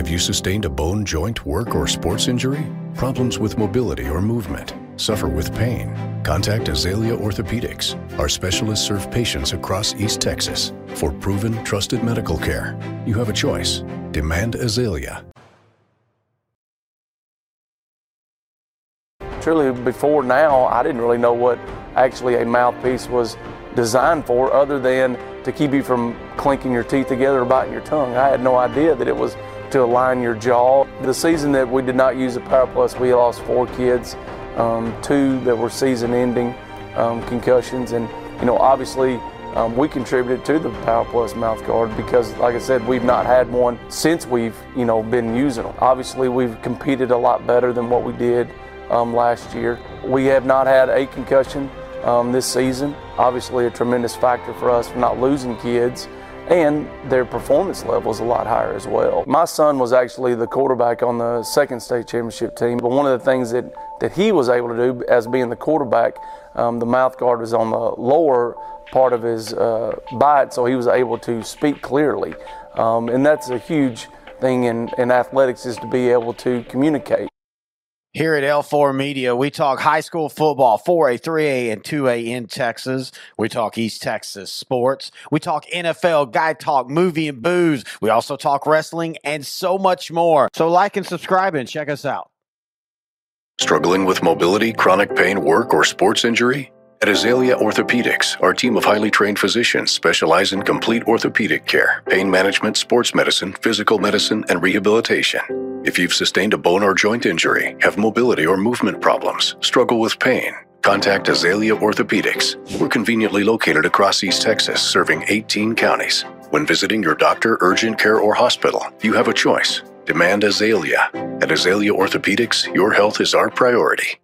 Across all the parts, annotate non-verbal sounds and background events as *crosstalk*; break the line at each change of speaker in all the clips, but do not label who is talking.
Have you sustained a bone, joint, work, or sports injury? Problems with mobility or movement? Suffer with pain? Contact Azalea Orthopedics. Our specialists serve patients across East Texas. For proven, trusted medical care, you have a choice. Demand Azalea.
Truly, before now, I didn't really know what actually a mouthpiece was designed for other than to keep you from clinking your teeth together or biting your tongue. I had no idea that it was to align your jaw. The season that we did not use the Power Plus, we lost four kids, um, two that were season ending um, concussions. And, you know, obviously um, we contributed to the Power Plus mouth guard because, like I said, we've not had one since we've, you know, been using them. Obviously, we've competed a lot better than what we did um, last year. We have not had a concussion um, this season. Obviously, a tremendous factor for us for not losing kids and their performance level is a lot higher as well. My son was actually the quarterback on the second state championship team, but one of the things that, that he was able to do as being the quarterback, um, the mouth guard was on the lower part of his uh, bite, so he was able to speak clearly. Um, and that's a huge thing in, in athletics is to be able to communicate.
Here at L4 Media, we talk high school football, 4A, 3A, and 2A in Texas. We talk East Texas sports. We talk NFL, guy talk, movie, and booze. We also talk wrestling and so much more. So, like and subscribe and check us out.
Struggling with mobility, chronic pain, work, or sports injury? At Azalea Orthopedics, our team of highly trained physicians specialize in complete orthopedic care, pain management, sports medicine, physical medicine, and rehabilitation. If you've sustained a bone or joint injury, have mobility or movement problems, struggle with pain, contact Azalea Orthopedics. We're conveniently located across East Texas, serving 18 counties. When visiting your doctor, urgent care, or hospital, you have a choice. Demand Azalea. At Azalea Orthopedics, your health is our priority.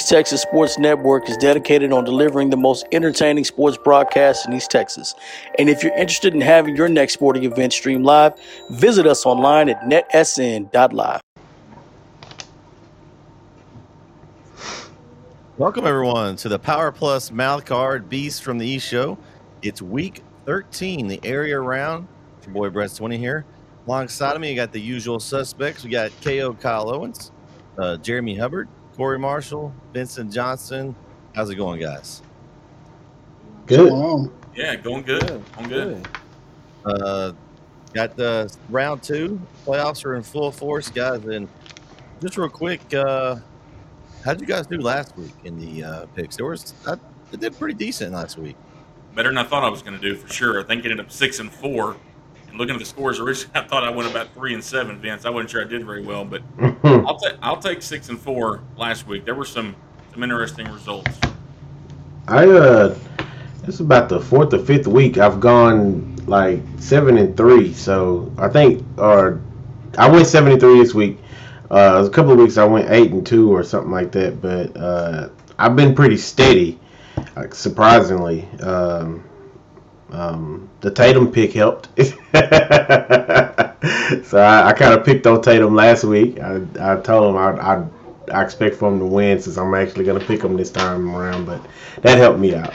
Northeast Texas Sports Network is dedicated on delivering the most entertaining sports broadcasts in East Texas. And if you're interested in having your next sporting event streamed live, visit us online at netsn.live.
Welcome, everyone, to the Power Plus Mouth Guard Beast from the East show. It's week 13, the area round. It's your boy Brett 20 here. Alongside of me, you got the usual suspects. We got KO Kyle Owens, uh, Jeremy Hubbard, Corey Marshall, Vincent Johnson. How's it going, guys?
Good.
Yeah, going good. Going good.
Uh, got the round two. Playoffs are in full force, guys. And just real quick, uh, how did you guys do last week in the uh, picks? There was I, I did pretty decent last week.
Better than I thought I was going to do for sure. I think it ended up six and four. And looking at the scores *laughs* originally, I thought I went about three and seven. Vince, I wasn't sure I did very well, but *laughs* I'll take I'll take six and four last week. There were some some interesting results.
I uh, it's about the fourth or fifth week I've gone like seven and three. So I think, or I went seven and three this week. Uh, a couple of weeks I went eight and two or something like that. But uh, I've been pretty steady, like surprisingly. Um, um, the Tatum pick helped. *laughs* so I, I kind of picked on Tatum last week. I, I told him I, I I expect for him to win since I'm actually going to pick him this time around. But that helped me out.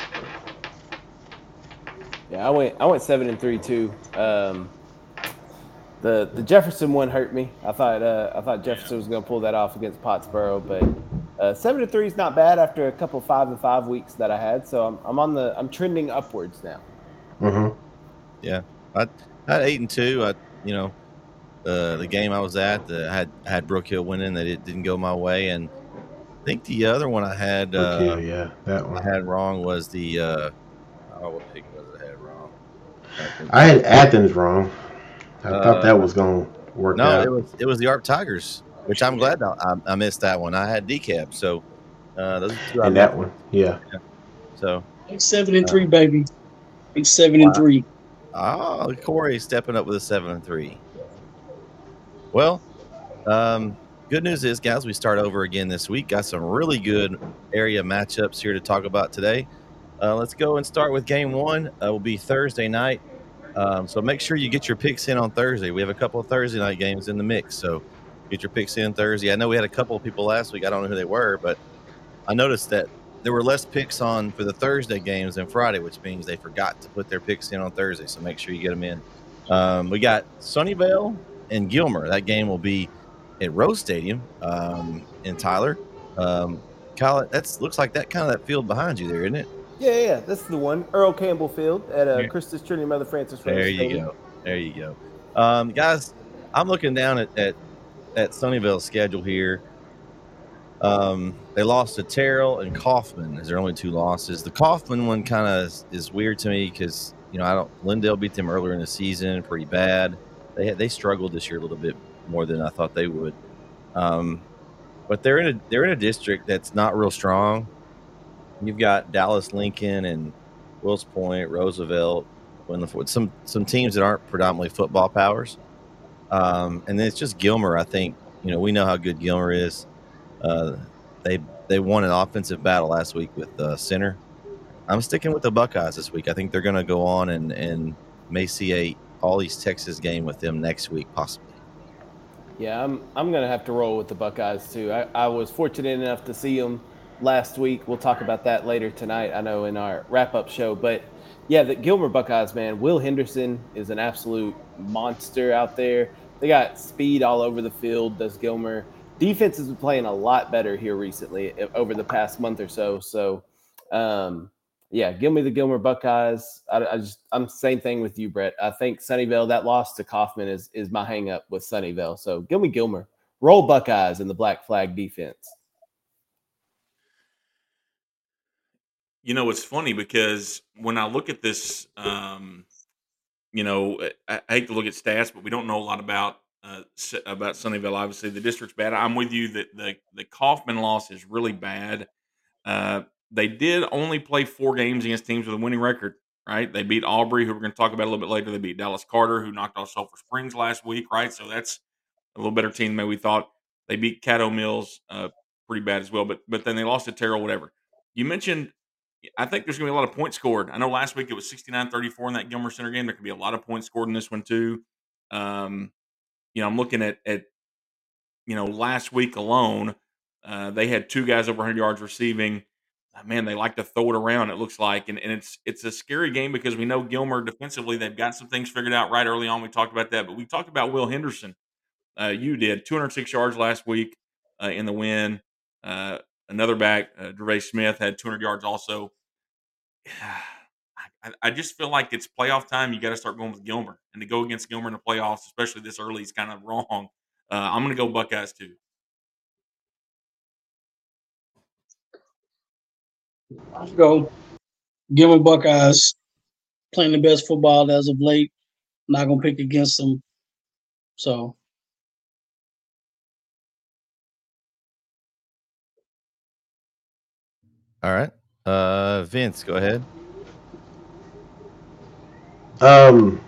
Yeah, I went I went seven and three too. Um, the the Jefferson one hurt me. I thought uh, I thought Jefferson was going to pull that off against Pottsboro, but uh, seven and three is not bad after a couple five and five weeks that I had. So I'm, I'm on the I'm trending upwards now.
Mm-hmm.
Yeah, I, I had eight and two. I you know uh, the game I was at, the, I had I had Brook Hill winning that it didn't go my way, and I think the other one I had uh,
Okay, yeah, that one.
I had wrong was the uh, oh what pick was it I had wrong?
I had Athens wrong. I thought
Uh,
that was going to work
No,
out.
it was it was the Arp Tigers, which I'm glad I, I, I missed that one. I had decap, so uh, those are two I
and that one, yeah.
So
He's seven and three, baby. He's seven and three.
Oh, Corey stepping up with a seven and three. Well, um, good news is, guys, we start over again this week. Got some really good area matchups here to talk about today. Uh, let's go and start with game one. Uh, will be Thursday night. Um, so make sure you get your picks in on Thursday. We have a couple of Thursday night games in the mix. So get your picks in Thursday. I know we had a couple of people last week. I don't know who they were, but I noticed that there were less picks on for the Thursday games than Friday, which means they forgot to put their picks in on Thursday. So make sure you get them in. Um, we got Sunnyvale and Gilmer. That game will be at Rose Stadium um, in Tyler. Um, Kyle, that's looks like that kind of that field behind you there, isn't it?
Yeah, yeah, that's the one. Earl Campbell Field at uh, Christus Trinity Mother Francis. Rose Stadium.
There you
Stadium.
go. There you go. Um, guys, I'm looking down at, at, at Sunnyvale's schedule here. Um, they lost to Terrell and Kaufman as their only two losses. The Kaufman one kind of is, is weird to me because, you know, I don't, Lindale beat them earlier in the season pretty bad. They they struggled this year a little bit more than I thought they would. Um, but they're in a, they're in a district that's not real strong. You've got Dallas Lincoln and Wills Point, Roosevelt, some some teams that aren't predominantly football powers. Um, and then it's just Gilmer. I think you know we know how good Gilmer is. Uh, they they won an offensive battle last week with uh, center. I'm sticking with the Buckeyes this week. I think they're going to go on and and may see a all East Texas game with them next week, possibly.
Yeah, I'm I'm gonna have to roll with the Buckeyes too. I, I was fortunate enough to see them last week. We'll talk about that later tonight. I know in our wrap up show, but yeah, the Gilmer Buckeyes, man. Will Henderson is an absolute monster out there. They got speed all over the field. Does Gilmer defense has been playing a lot better here recently eh, over the past month or so. So, um, yeah, give me the Gilmer Buckeyes. I, I just I'm same thing with you, Brett. I think Sunnyvale that loss to Kaufman is is my hang up with Sunnyvale. So give me Gilmer. Roll Buckeyes in the black flag defense.
You know, it's funny because when I look at this, um, you know, I, I hate to look at stats, but we don't know a lot about uh, about Sunnyvale. Obviously, the district's bad. I'm with you that the the Kaufman loss is really bad. Uh, they did only play four games against teams with a winning record. Right? They beat Aubrey, who we're going to talk about a little bit later. They beat Dallas Carter, who knocked off Sulphur Springs last week. Right? So that's a little better team than we thought. They beat Caddo Mills uh, pretty bad as well, but but then they lost to Terrell. Whatever. You mentioned I think there's going to be a lot of points scored. I know last week it was 69 34 in that Gilmer Center game. There could be a lot of points scored in this one, too. Um, you know, I'm looking at, at you know, last week alone, uh, they had two guys over 100 yards receiving. Uh, man, they like to throw it around, it looks like. And, and it's it's a scary game because we know Gilmer defensively, they've got some things figured out right early on. We talked about that, but we talked about Will Henderson. Uh, you did 206 yards last week uh, in the win. Uh, another back, uh, Gervais Smith, had 200 yards also. *sighs* I, I just feel like it's playoff time. You got to start going with Gilmer, and to go against Gilmer in the playoffs, especially this early, is kind of wrong. Uh, I'm going to go Buckeyes too.
Let's go. Give them Buckeyes playing the best football as of late. Not gonna pick against them. So
All right, uh, Vince, go ahead.
Um,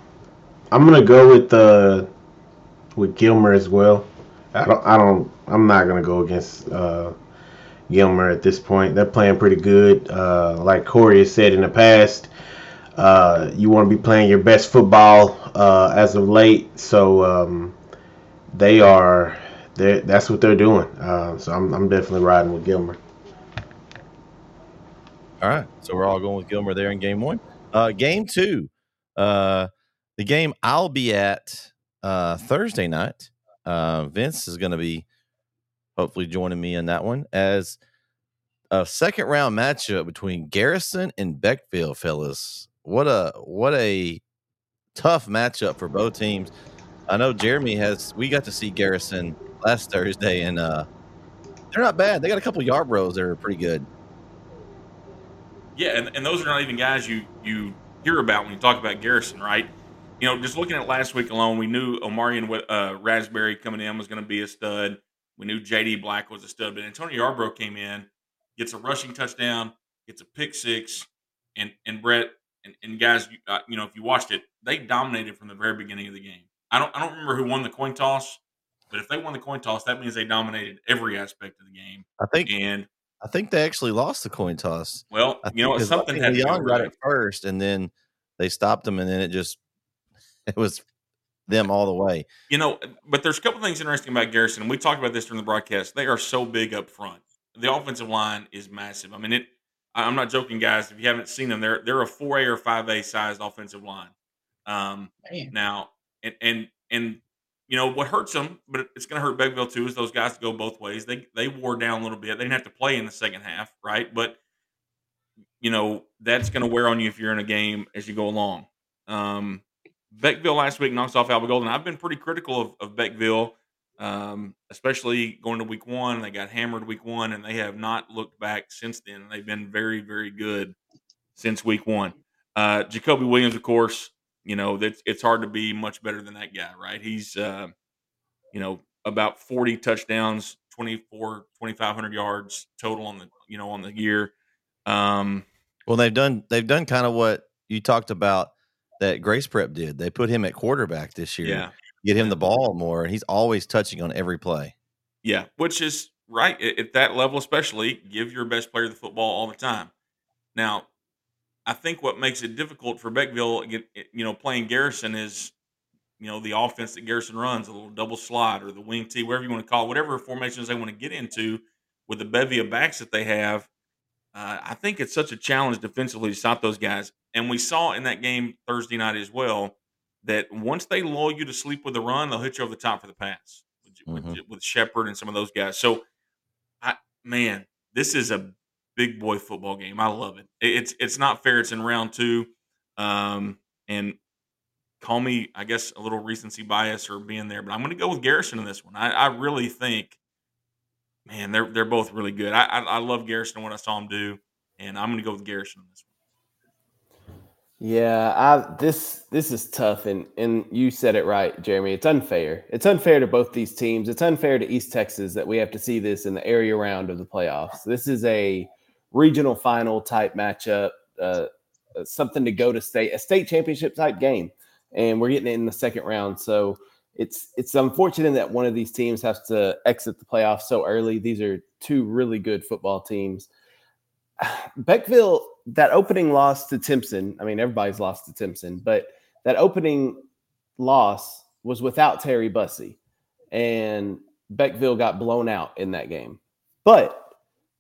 I'm gonna go with uh with Gilmer as well. I don't. I don't. I'm not gonna go against uh, Gilmer at this point. They're playing pretty good. Uh, like Corey has said in the past, uh, you want to be playing your best football uh, as of late. So um, they are. That's what they're doing. Uh, so I'm, I'm definitely riding with Gilmer.
All right. So we're all going with Gilmer there in game one. Uh, game two, uh, the game I'll be at uh, Thursday night. Uh, Vince is going to be hopefully joining me in that one as a second round matchup between Garrison and Beckville, fellas. What a what a tough matchup for both teams. I know Jeremy has. We got to see Garrison last Thursday, and uh, they're not bad. They got a couple yard bros that are pretty good.
Yeah, and, and those are not even guys you you hear about when you talk about Garrison, right? You know, just looking at last week alone, we knew Omarion uh, Raspberry coming in was going to be a stud. We knew J.D. Black was a stud, but Antonio Yarbrough came in, gets a rushing touchdown, gets a pick six, and and Brett and, and guys, you, uh, you know, if you watched it, they dominated from the very beginning of the game. I don't I don't remember who won the coin toss, but if they won the coin toss, that means they dominated every aspect of the game.
I think
And
I think they actually lost the coin toss.
well,
I
you know,
think 'cause
something
I
had
think Leon got
right.
it first, and then they stopped them, and then it just *laughs* it was them all the way.
You know, but there's a couple things interesting about Garrison. and We talked about this during the broadcast. They are so big up front. The offensive line is massive. I mean, it. I- I'm not joking, guys. If you haven't seen them, they're they're a four A or five A sized offensive line. Um, now, and and and you know what hurts them, but it's going to hurt Beckville too. Is those guys go both ways? They they wore down a little bit. They didn't have to play in the second half, right? But you know that's going to wear on you if you're in a game as you go along. Um, Beckville last week knocks off Alba Golden. I've been pretty critical of, of Beckville, um, especially going to week one. They got hammered week one, and they have not looked back since then. They've been very, very good since week one. Uh, Jacoby Williams, of course, you know that it's hard to be much better than that guy, right? He's uh, you know about 40 touchdowns, 24, 2,500 yards total on the you know on the year. Um,
Well, they've done they've done kind of what you talked about that Grace Prep did. They put him at quarterback this year.
yeah,
Get him the ball more, and he's always touching on every play.
Yeah, which is right at, at that level, especially give your best player the football all the time. Now, I think what makes it difficult for Beckville, you know, playing Garrison is, you know, the offense that Garrison runs, a little double slide or the wing T, whatever you want to call it, whatever formations they want to get into with the bevy of backs that they have. Uh, I think it's such a challenge defensively to stop those guys. And we saw in that game Thursday night as well that once they lull you to sleep with the run, they'll hit you over the top for the pass with, with, with Shepard and some of those guys. So, I man, this is a big boy football game. I love it. It- It's it's not fair. It's in round two, um, and call me, I guess, a little recency bias or being there, but I'm going to go with Garrison in this one. I, I really think, man, they're they're both really good. I, I I love Garrison what I saw him do, and I'm going to go with Garrison in this one.
Yeah, I this this is tough and and you said it right, Jeremy. It's unfair. It's unfair to both these teams. It's unfair to East Texas that we have to see this in the area round of the playoffs. This is a regional final type matchup, uh, something to go to state, a state championship type game, and we're getting it in the second round. So it's it's unfortunate that one of these teams has to exit the playoffs so early. These are two really good football teams. *sighs* Beckville, that opening loss to Timpson, I mean, everybody's lost to Timpson, but that opening loss was without Terry Bussey. And Beckville got blown out in that game. But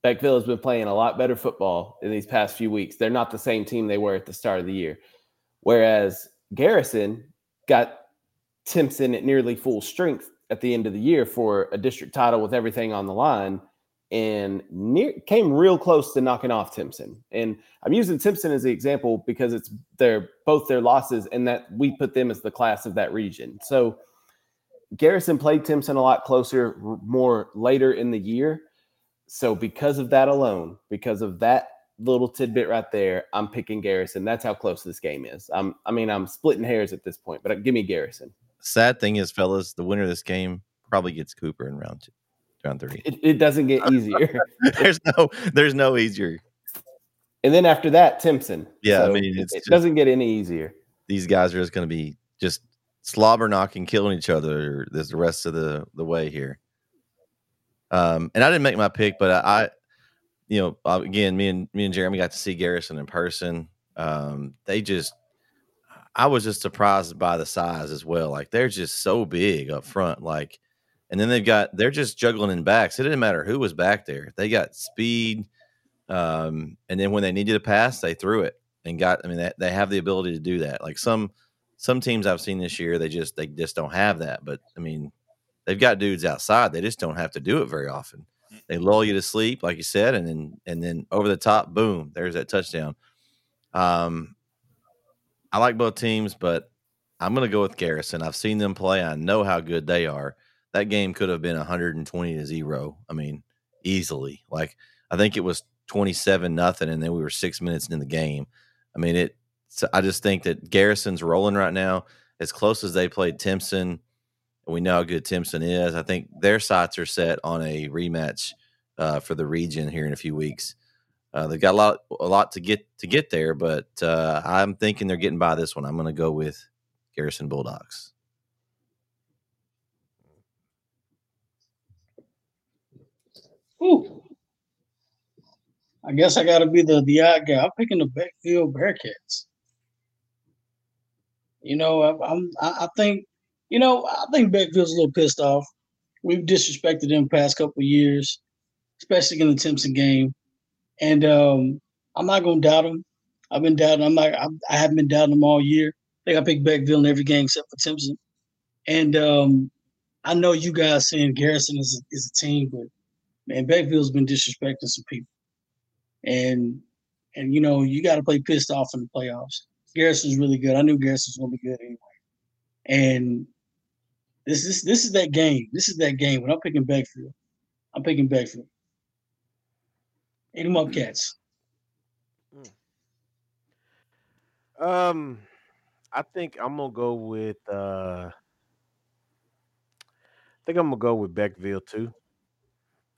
Beckville has been playing a lot better football in these past few weeks. They're not the same team they were at the start of the year. Whereas Garrison got Timpson at nearly full strength at the end of the year for a district title with everything on the line and near, came real close to knocking off Timpson. And I'm using Timpson as the example because it's their both their losses and that we put them as the class of that region. So Garrison played Timpson a lot closer, more later in the year. So because of that alone, because of that little tidbit right there, I'm picking Garrison. That's how close this game is. I'm, I mean, I'm splitting hairs at this point, but uh, give me Garrison.
Sad thing is, fellas, the winner of this game probably gets Cooper in round two, round three.
It, it doesn't get *laughs* easier. *laughs*
there's no, there's no easier.
and then after that, Timpson.
Yeah, I mean,
it
just-
doesn't get any easier.
these guys are just going to be just slobber knocking, killing each other this the rest of the the way here. Um, and I didn't make my pick, but I, I you know, uh, again, me and me and Jeremy got to see Garrison in person. Um, they just, I was just surprised by the size as well. Like they're just so big up front. Like, and then they've got they're just juggling in backs. It didn't matter who was back there. They got speed. Um, and then when they needed to pass, they threw it and got. I mean, they, they have the ability to do that. Like some some teams I've seen this year, they just they just don't have that. But I mean, they've got dudes outside. They just don't have to do it very often. They lull you to sleep, like you said, and then and then over the top, boom, there's that touchdown. Um, I like both teams, but I'm going to go with Garrison. I've seen them play. I know how good they are. That game could have been 120 to zero. I mean, easily. Like I think it was 27 nothing, and then we were six minutes in the game. I mean, it. So I just think that Garrison's rolling right now. As close as they played Timpson, we know how good Timpson is. I think their sights are set on a rematch uh, for the region here in a few weeks. Uh, they've got a lot, a lot to get to get there, but uh, I'm thinking they're getting by this one. I'm going to go with Garrison Bulldogs.
Ooh. I guess I got to be the the odd guy. I'm picking the Beckville Bearcats. You know, I, I'm I, I think you know I think Beckville's a little pissed off. We've disrespected them past couple years, especially in the Timpson game, and um, I'm not gonna doubt him. I've been doubting. I'm not. I, I haven't been doubting them all year. I think I picked Beckville in every game except for Timpson, and um, I know you guys saying Garrison is a, is a team, but man, Beckville's been disrespecting some people and and you know you got to play pissed off in the playoffs. Garrison's really good. I knew Garrison's gonna be good anyway. And this is this is that game. This is that game. When I'm picking Beckville, I'm picking Beckville. Eat them up, cats.
Um, I think I'm gonna go with. uh I think I'm gonna go with Beckville too.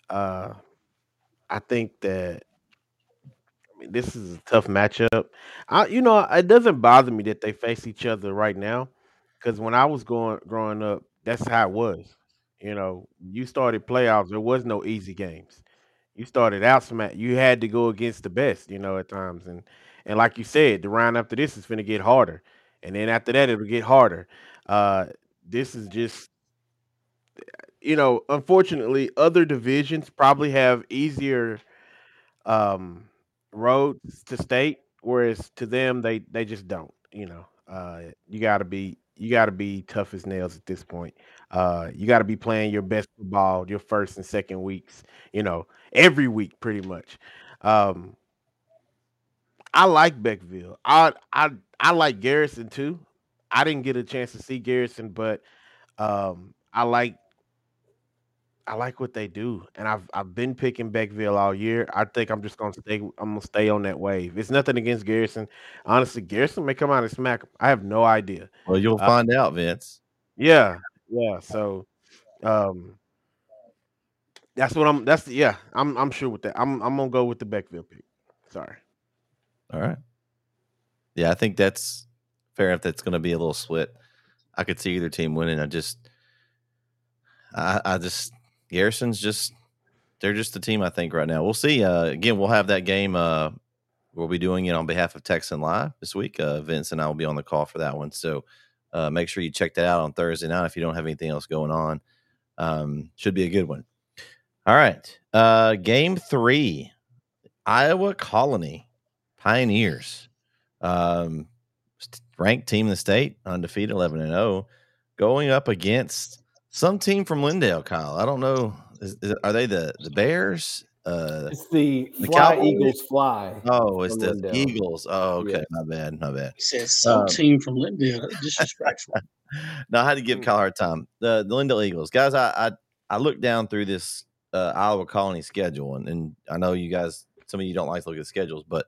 Uh, I think that I mean, this is a tough matchup. I, you know, it doesn't bother me that they face each other right now, because when I was going growing up, that's how it was. You know, you started playoffs. There was no easy games. You started out smack. You had to go against the best. You know, at times, and and like you said, the round after this is going to get harder, and then after that it'll get harder. Uh, this is just, you know, unfortunately, other divisions probably have easier um roads to state, whereas to them they they just don't. You know, uh, you got to be you got to be tough as nails at this point. Uh, you got to be playing your best football your first and second weeks. You know, every week pretty much. Um, I like Beckville. I I I like Garrison too. I didn't get a chance to see Garrison, but um, I like I like what they do, and I've I've been picking Beckville all year. I think I'm just gonna stay. I'm gonna stay on that wave. It's nothing against Garrison. Honestly, Garrison may come out and smack. 'em. I have no idea.
Well, you'll
Uh,
find out, Vince.
yeah, yeah. So, um, that's what I'm. That's yeah. I'm I'm sure with that. I'm I'm gonna go with the Beckville pick. Sorry.
All right. Yeah, I think that's fair enough. That's going to be a little split. I could see either team winning. I just, I, I just Garrison's just they're just the team I think right now. We'll see. Uh, again, we'll have that game. Uh, we'll be doing it on behalf of Texan Live this week. Uh, Vince and I will be on the call for that one. So uh, make sure you check that out on Thursday night if you don't have anything else going on. Um, should be a good one. All right. Uh, game three, Iowa Colony Pioneers, um, ranked team in the state, undefeated, eleven and zero, going up against some team from Lindale. Kyle, I don't know. Is, is, are they the the Bears? Uh,
It's the
The
Fly
Cowboys?
Eagles Fly.
oh, it's the
Lindale.
Eagles. Oh, okay,
Yes.
my bad, my bad.
He said some
Um,
team from Lindale. Disrespectful. *laughs*
no, I had to give Kyle a hard time. The the Lindale Eagles, guys. I I, I looked down through this uh, Iowa Colony schedule, and, and I know you guys, some of you don't like to look at schedules, but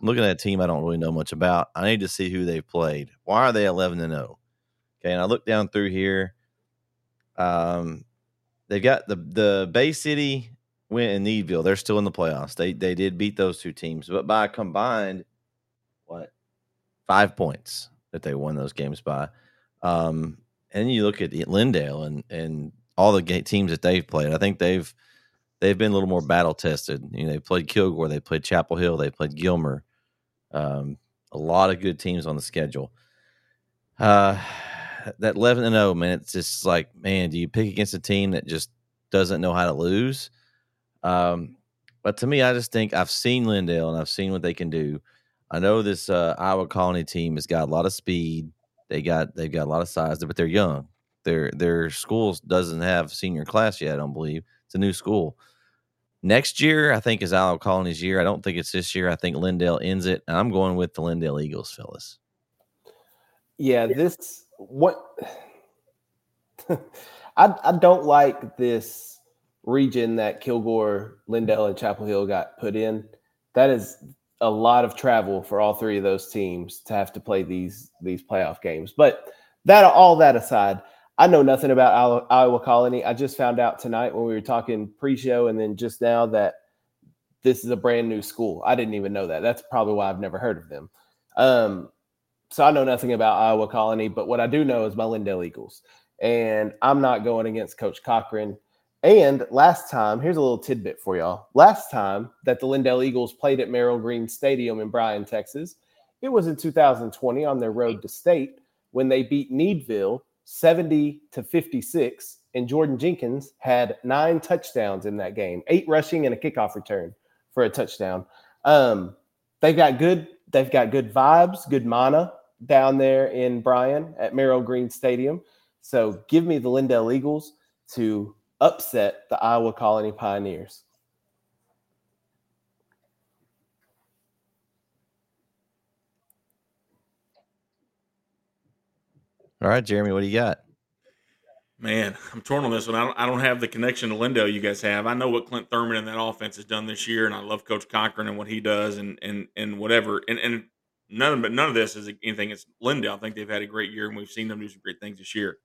I'm looking at a team I don't really know much about. I need to see who they've played. Why are they 11 and 0? Okay, and I look down through here. Um, they've got the the Bay City win in Needville. They're still in the playoffs. They they did beat those two teams, but by combined what five points. that they won those games by. Um, and you look at Lindale and and all the teams that they've played. I think they've they've been a little more battle tested. You know, they played Kilgore, they played Chapel Hill, they played Gilmer. Um, a lot of good teams on the schedule. Uh, that eleven and zero, oh, man. It's just like, man, do you pick against a team that just doesn't know how to lose? Um, but to me, I just think I've seen Lindale and I've seen what they can do. I know this uh, Iowa Colony team has got a lot of speed. They got they've got a lot of size, but they're young. Their their school doesn't have senior class yet. I don't believe it's a new school. Next year, I think is Iowa Colony's year. I don't think it's this year. I think Lindale ends it. I'm going with the Lindale Eagles, Phyllis.
Yeah, this what *laughs* I I don't like this region that Kilgore, Lindale, and Chapel Hill got put in. That is a lot of travel for all three of those teams to have to play these these playoff games. But that all that aside, I know nothing about Iowa Colony. I just found out tonight when we were talking pre-show, and then just now that this is a brand new school. I didn't even know that. That's probably why I've never heard of them. Um, so I know nothing about Iowa Colony, but what I do know is my Lindale Eagles, and I'm not going against Coach Cochran. And last time, here's a little tidbit for y'all. Last time that the Lindale Eagles played at Merrill Green Stadium in Bryan, Texas, it was in 2020 on their road to state when they beat Needville 70 to 56. And Jordan Jenkins had nine touchdowns in that game, eight rushing and a kickoff return for a touchdown. Um, they've got good, they've got good vibes, good mana down there in Bryan at Merrill Green Stadium. So give me the Lindale Eagles to upset the Iowa Colony Pioneers.
All right, Jeremy, what do you got?
Man, I'm torn on this one. I don't, I don't have the connection to Lindale you guys have. I know what Clint Thurman and that offense has done this year, and I love Coach Cochran and what he does, and and and whatever. And and none of but none of this is anything. It's Lindale. I think they've had a great year, and we've seen them do some great things this year.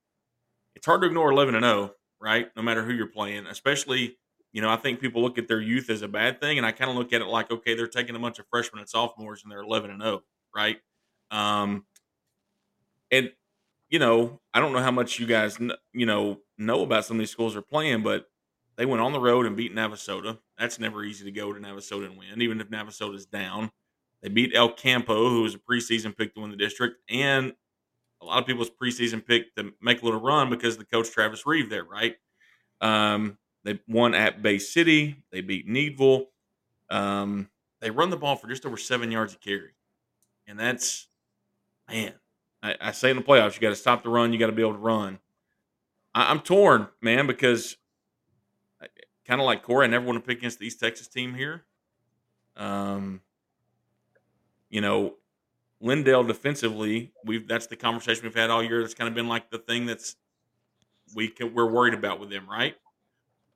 It's hard to ignore 11 and 0 right? No matter who you're playing, especially, you know, I think people look at their youth as a bad thing, and I kind of look at it like, okay, they're taking a bunch of freshmen and sophomores, and they're 11 and 0, right? Um, and you know, I don't know how much you guys, you know, know about some of these schools are playing, but they went on the road and beat Navasota. That's never easy to go to Navasota and win, even if Navasota's down. They beat El Campo, who was a preseason pick to win the district, and a lot of people's preseason pick to make a little run because the coach Travis Reeve there, right? Um, they won at Bay City. They beat Needville. Um, they run the ball for just over seven yards a carry, and that's man. I, I say in the playoffs, you got to stop the run. You got to be able to run. I, am torn, man, because kind of like Corey, I never want to pick against the East Texas team here. Um, you know, Lindale defensively, we've that's the conversation we've had all year. That's kind of been like the thing that's we can, we're worried about with them, right?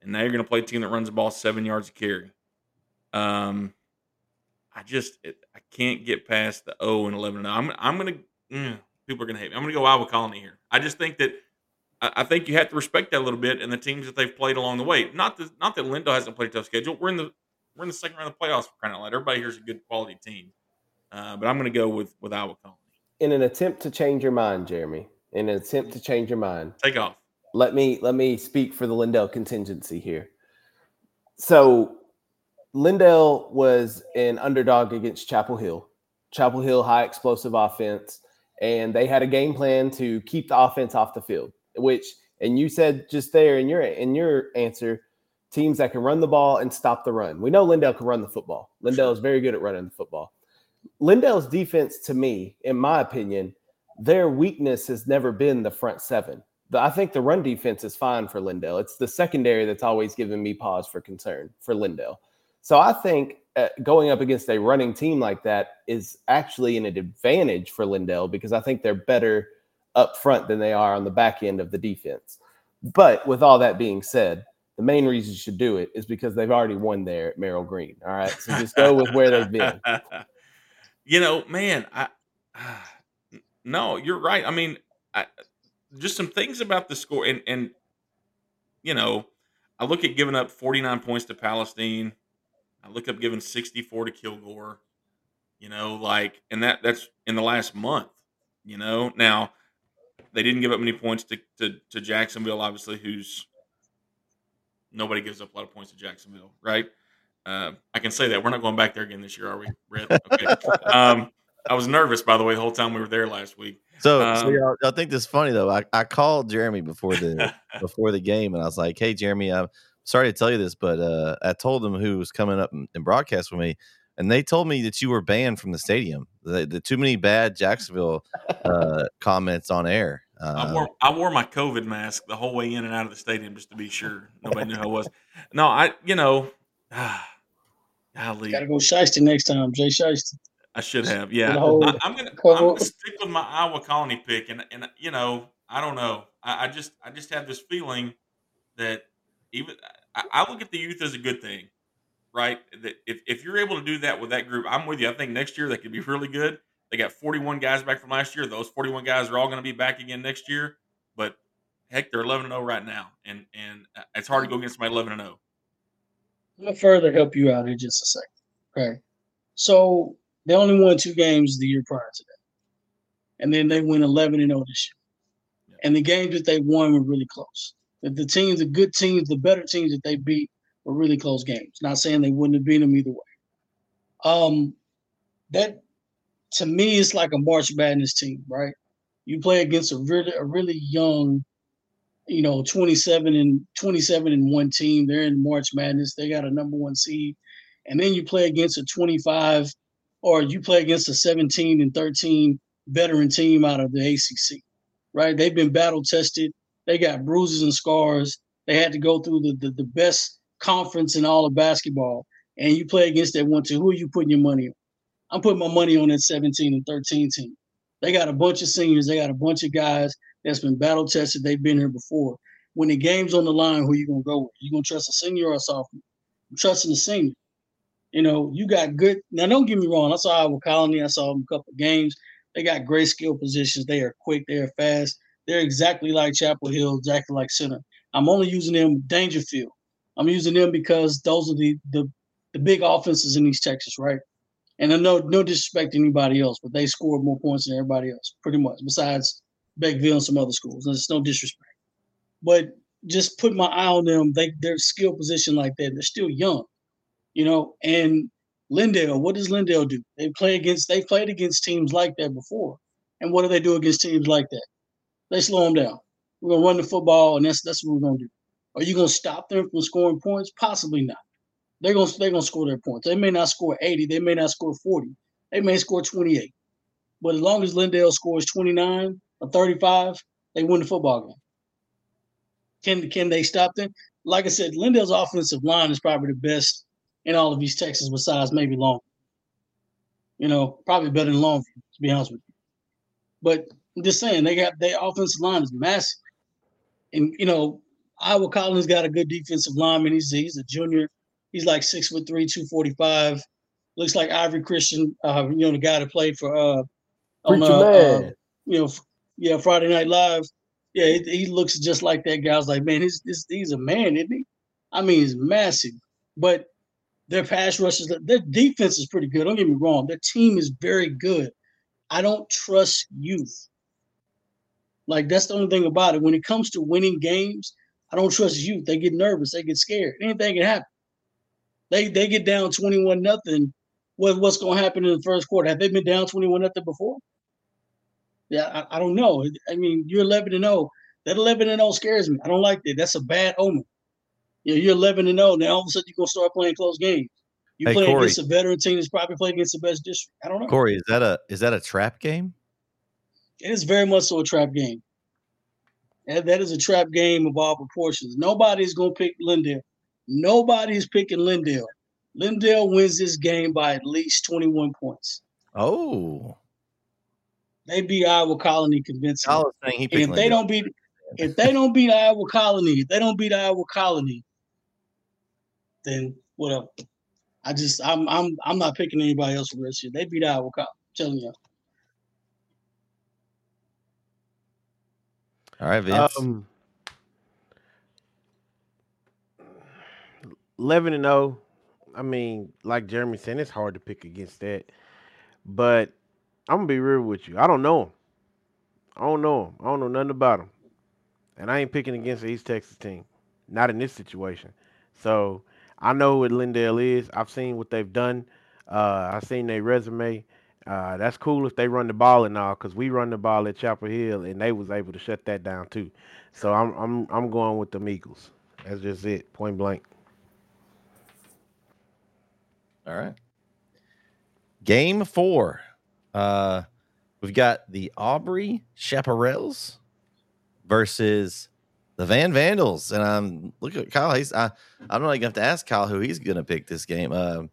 And now you're going to play a team that runs the ball seven yards a carry. Um, I just it, I can't get past the O and eleven. I'm I'm going to mm, people are going to hate me. I'm going to go Iowa Colony here. I just think that I, I, think you have to respect that a little bit and the teams that they've played along the way. Not that not that Lindale hasn't played a tough schedule. We're in the we're in the second round of the playoffs for crying out loud. Everybody here's a good quality team. Uh, but I'm going to go with with Iowa Colony.
In an attempt to change your mind, Jeremy. In an attempt to change your mind,
take off.
Let me let me speak for the Lindale contingency here. So, Lindale was an underdog against Chapel Hill. Chapel Hill high explosive offense, and they had a game plan to keep the offense off the field. Which, and you said just there in your in your answer, teams that can run the ball and stop the run. We know Lindale can run the football. Lindale is very good at running the football. Lindale's defense, to me, in my opinion, their weakness has never been the front seven. I think the run defense is fine for Lindale. It's the secondary that's always given me pause for concern for Lindale. So I think uh, going up against a running team like that is actually an advantage for Lindale because I think they're better up front than they are on the back end of the defense. But with all that being said, the main reason you should do it is because they've already won there at Merrill Green. All right. So just go with where they've been. *laughs*
You know, man, I ah, no, you're right. I mean, I, just some things about the score, and and you know, I look at giving up 49 points to Palestine. I look up giving 64 to Kilgore. You know, like, and that that's in the last month. You know, now they didn't give up many points to, to, to Jacksonville, obviously, who's nobody gives up a lot of points to Jacksonville, right? Uh, I can say that we're not going back there again this year, are we, Brett? Okay. um, I was nervous, by the way, the whole time we were there last week.
So,
Um,
so y'all, y'all think this is funny though. I, I called Jeremy before the *laughs* before the game, and I was like, "Hey, Jeremy, I'm sorry to tell you this, but uh, I told them who was coming up and, and broadcast with me, and they told me that you were banned from the stadium. The, the too many bad Jacksonville uh, *laughs* comments on air.
I
Uh,
wore I wore my COVID mask the whole way in and out of the stadium just to be sure nobody knew who I was. No, I you know, golly,
Got to go Shiesty next time, Jay Shiesty.
I should have. Yeah, I, I'm gonna I'm gonna stick with my Iowa Colony pick, and and you know I don't know. I, I just I just have this feeling that even I, I look at the youth as a good thing, right? That if if you're able to do that with that group, I'm with you. I think next year they could be really good. They got 41 guys back from last year. Those 41 guys are all going to be back again next year. But heck, they're 11 and 0 right now, and and uh, it's hard to go against my 11 and oh. 0.
I'm gonna further help you out in just a second. Okay. So they only won two games the year prior to that. And then they went 11 and 0 this year. And the games that they won were really close. The, the teams, the good teams, the better teams that they beat were really close games. Not saying they wouldn't have beat them either way. Um, that to me is like a March Madness team, right? You play against a really a really young you know, 27 and 27 and one team. They're in March Madness. They got a number one seed. And then you play against a 25 or you play against a 17 and 13 veteran team out of the ACC, right? They've been battle tested. They got bruises and scars. They had to go through the, the, the best conference in all of basketball. And you play against that one, two. Who are you putting your money on? I'm putting my money on that 17 and 13 team. They got a bunch of seniors. They got a bunch of guys that's been battle tested. They've been here before. When the game's on the line, who you gonna go with? You gonna trust a senior or a sophomore? I'm trusting the senior. You know, you got good. Now, don't get me wrong. I saw Iowa Colony. I saw them a couple of games. They got great skill positions. They are quick. They are fast. They're exactly like Chapel Hill, exactly like Center. I'm only using them Dangerfield. I'm using them because those are the the, the big offenses in East Texas, right? And I know no disrespect to anybody else, but they scored more points than everybody else, pretty much, besides Beckville and some other schools. There's no disrespect. But just put my eye on them. They their skill position like that. They're still young, you know. And Lindale, what does Lindale do? They play against. They played against teams like that before. And what do they do against teams like that? They slow them down. We're gonna run the football, and that's that's what we're gonna do. Are you gonna stop them from scoring points? Possibly not. They're gonna they're gonna score their points. They may not score 80. They may not score 40. They may score 28. But as long as Lindale scores 29 or 35, they win the football game. Can can they stop them? Like I said, Lindale's offensive line is probably the best in all of East Texas, besides maybe Long. You know, probably better than Longview, to be honest with you. But I'm just saying, they got their offensive line is massive, and you know, Iowa Colony's got a good defensive lineman. He's he's a junior. He's like six foot three, two forty five. Looks like Ivory Christian, uh, you know, the guy that played for uh, on, uh, uh, you know, yeah, Friday Night Live. Yeah, he, he looks just like that guy. I was like, man, he's, he's he's a man, isn't he? I mean, he's massive. But their pass rushes, their defense is pretty good. Don't get me wrong. Their team is very good. I don't trust youth. Like that's the only thing about it. When it comes to winning games, I don't trust youth. They get nervous. They get scared. Anything can happen. They they get down twenty one nothing. What what's going to happen in the first quarter? Have they been down twenty one nothing before? Yeah, I, I don't know. I mean, you're eleven and zero. That eleven and zero scares me. I don't like that. That's a bad omen. You know, you're eleven and zero. Now all of a sudden you're gonna start playing close games. You
Hey,
play
Corey.
against a veteran team that's probably playing against the best district. I don't know.
Corey, is that a is that a trap game?
It is very much so a trap game. And that is a trap game of all proportions. Nobody's gonna pick Lindale. Nobody's picking Lindale. Lindale wins this game by at least 21 points.
Oh,
They beat Iowa Colony convincingly.
I was saying he
And
picked
if they don't beat if they don't beat Iowa Colony, if they don't beat Iowa Colony, then whatever. I just I'm I'm I'm not picking anybody else for the rest of the year. They beat Iowa Colony. I'm telling you.
All right, Vince.
Um, eleven and zero. I mean, like Jeremy said, it's hard to pick against that. But I'm gonna be real with you. I don't know him. I don't know him. I don't know nothing about him. And I ain't picking against the East Texas team. Not in this situation. So I know what Lindale is. I've seen what they've done. Uh, I've seen their resume. Uh, that's cool if they run the ball and all, because we run the ball at Chapel Hill and they was able to shut that down too. So I'm I'm I'm going with the Eagles. That's just it, point blank.
All right. Game four. Uh, we've got the Aubrey Chaparrals versus the Van Vandals. And I'm looking at Kyle. He's, I, I'm not to have to ask Kyle who he's to pick this game. Uh,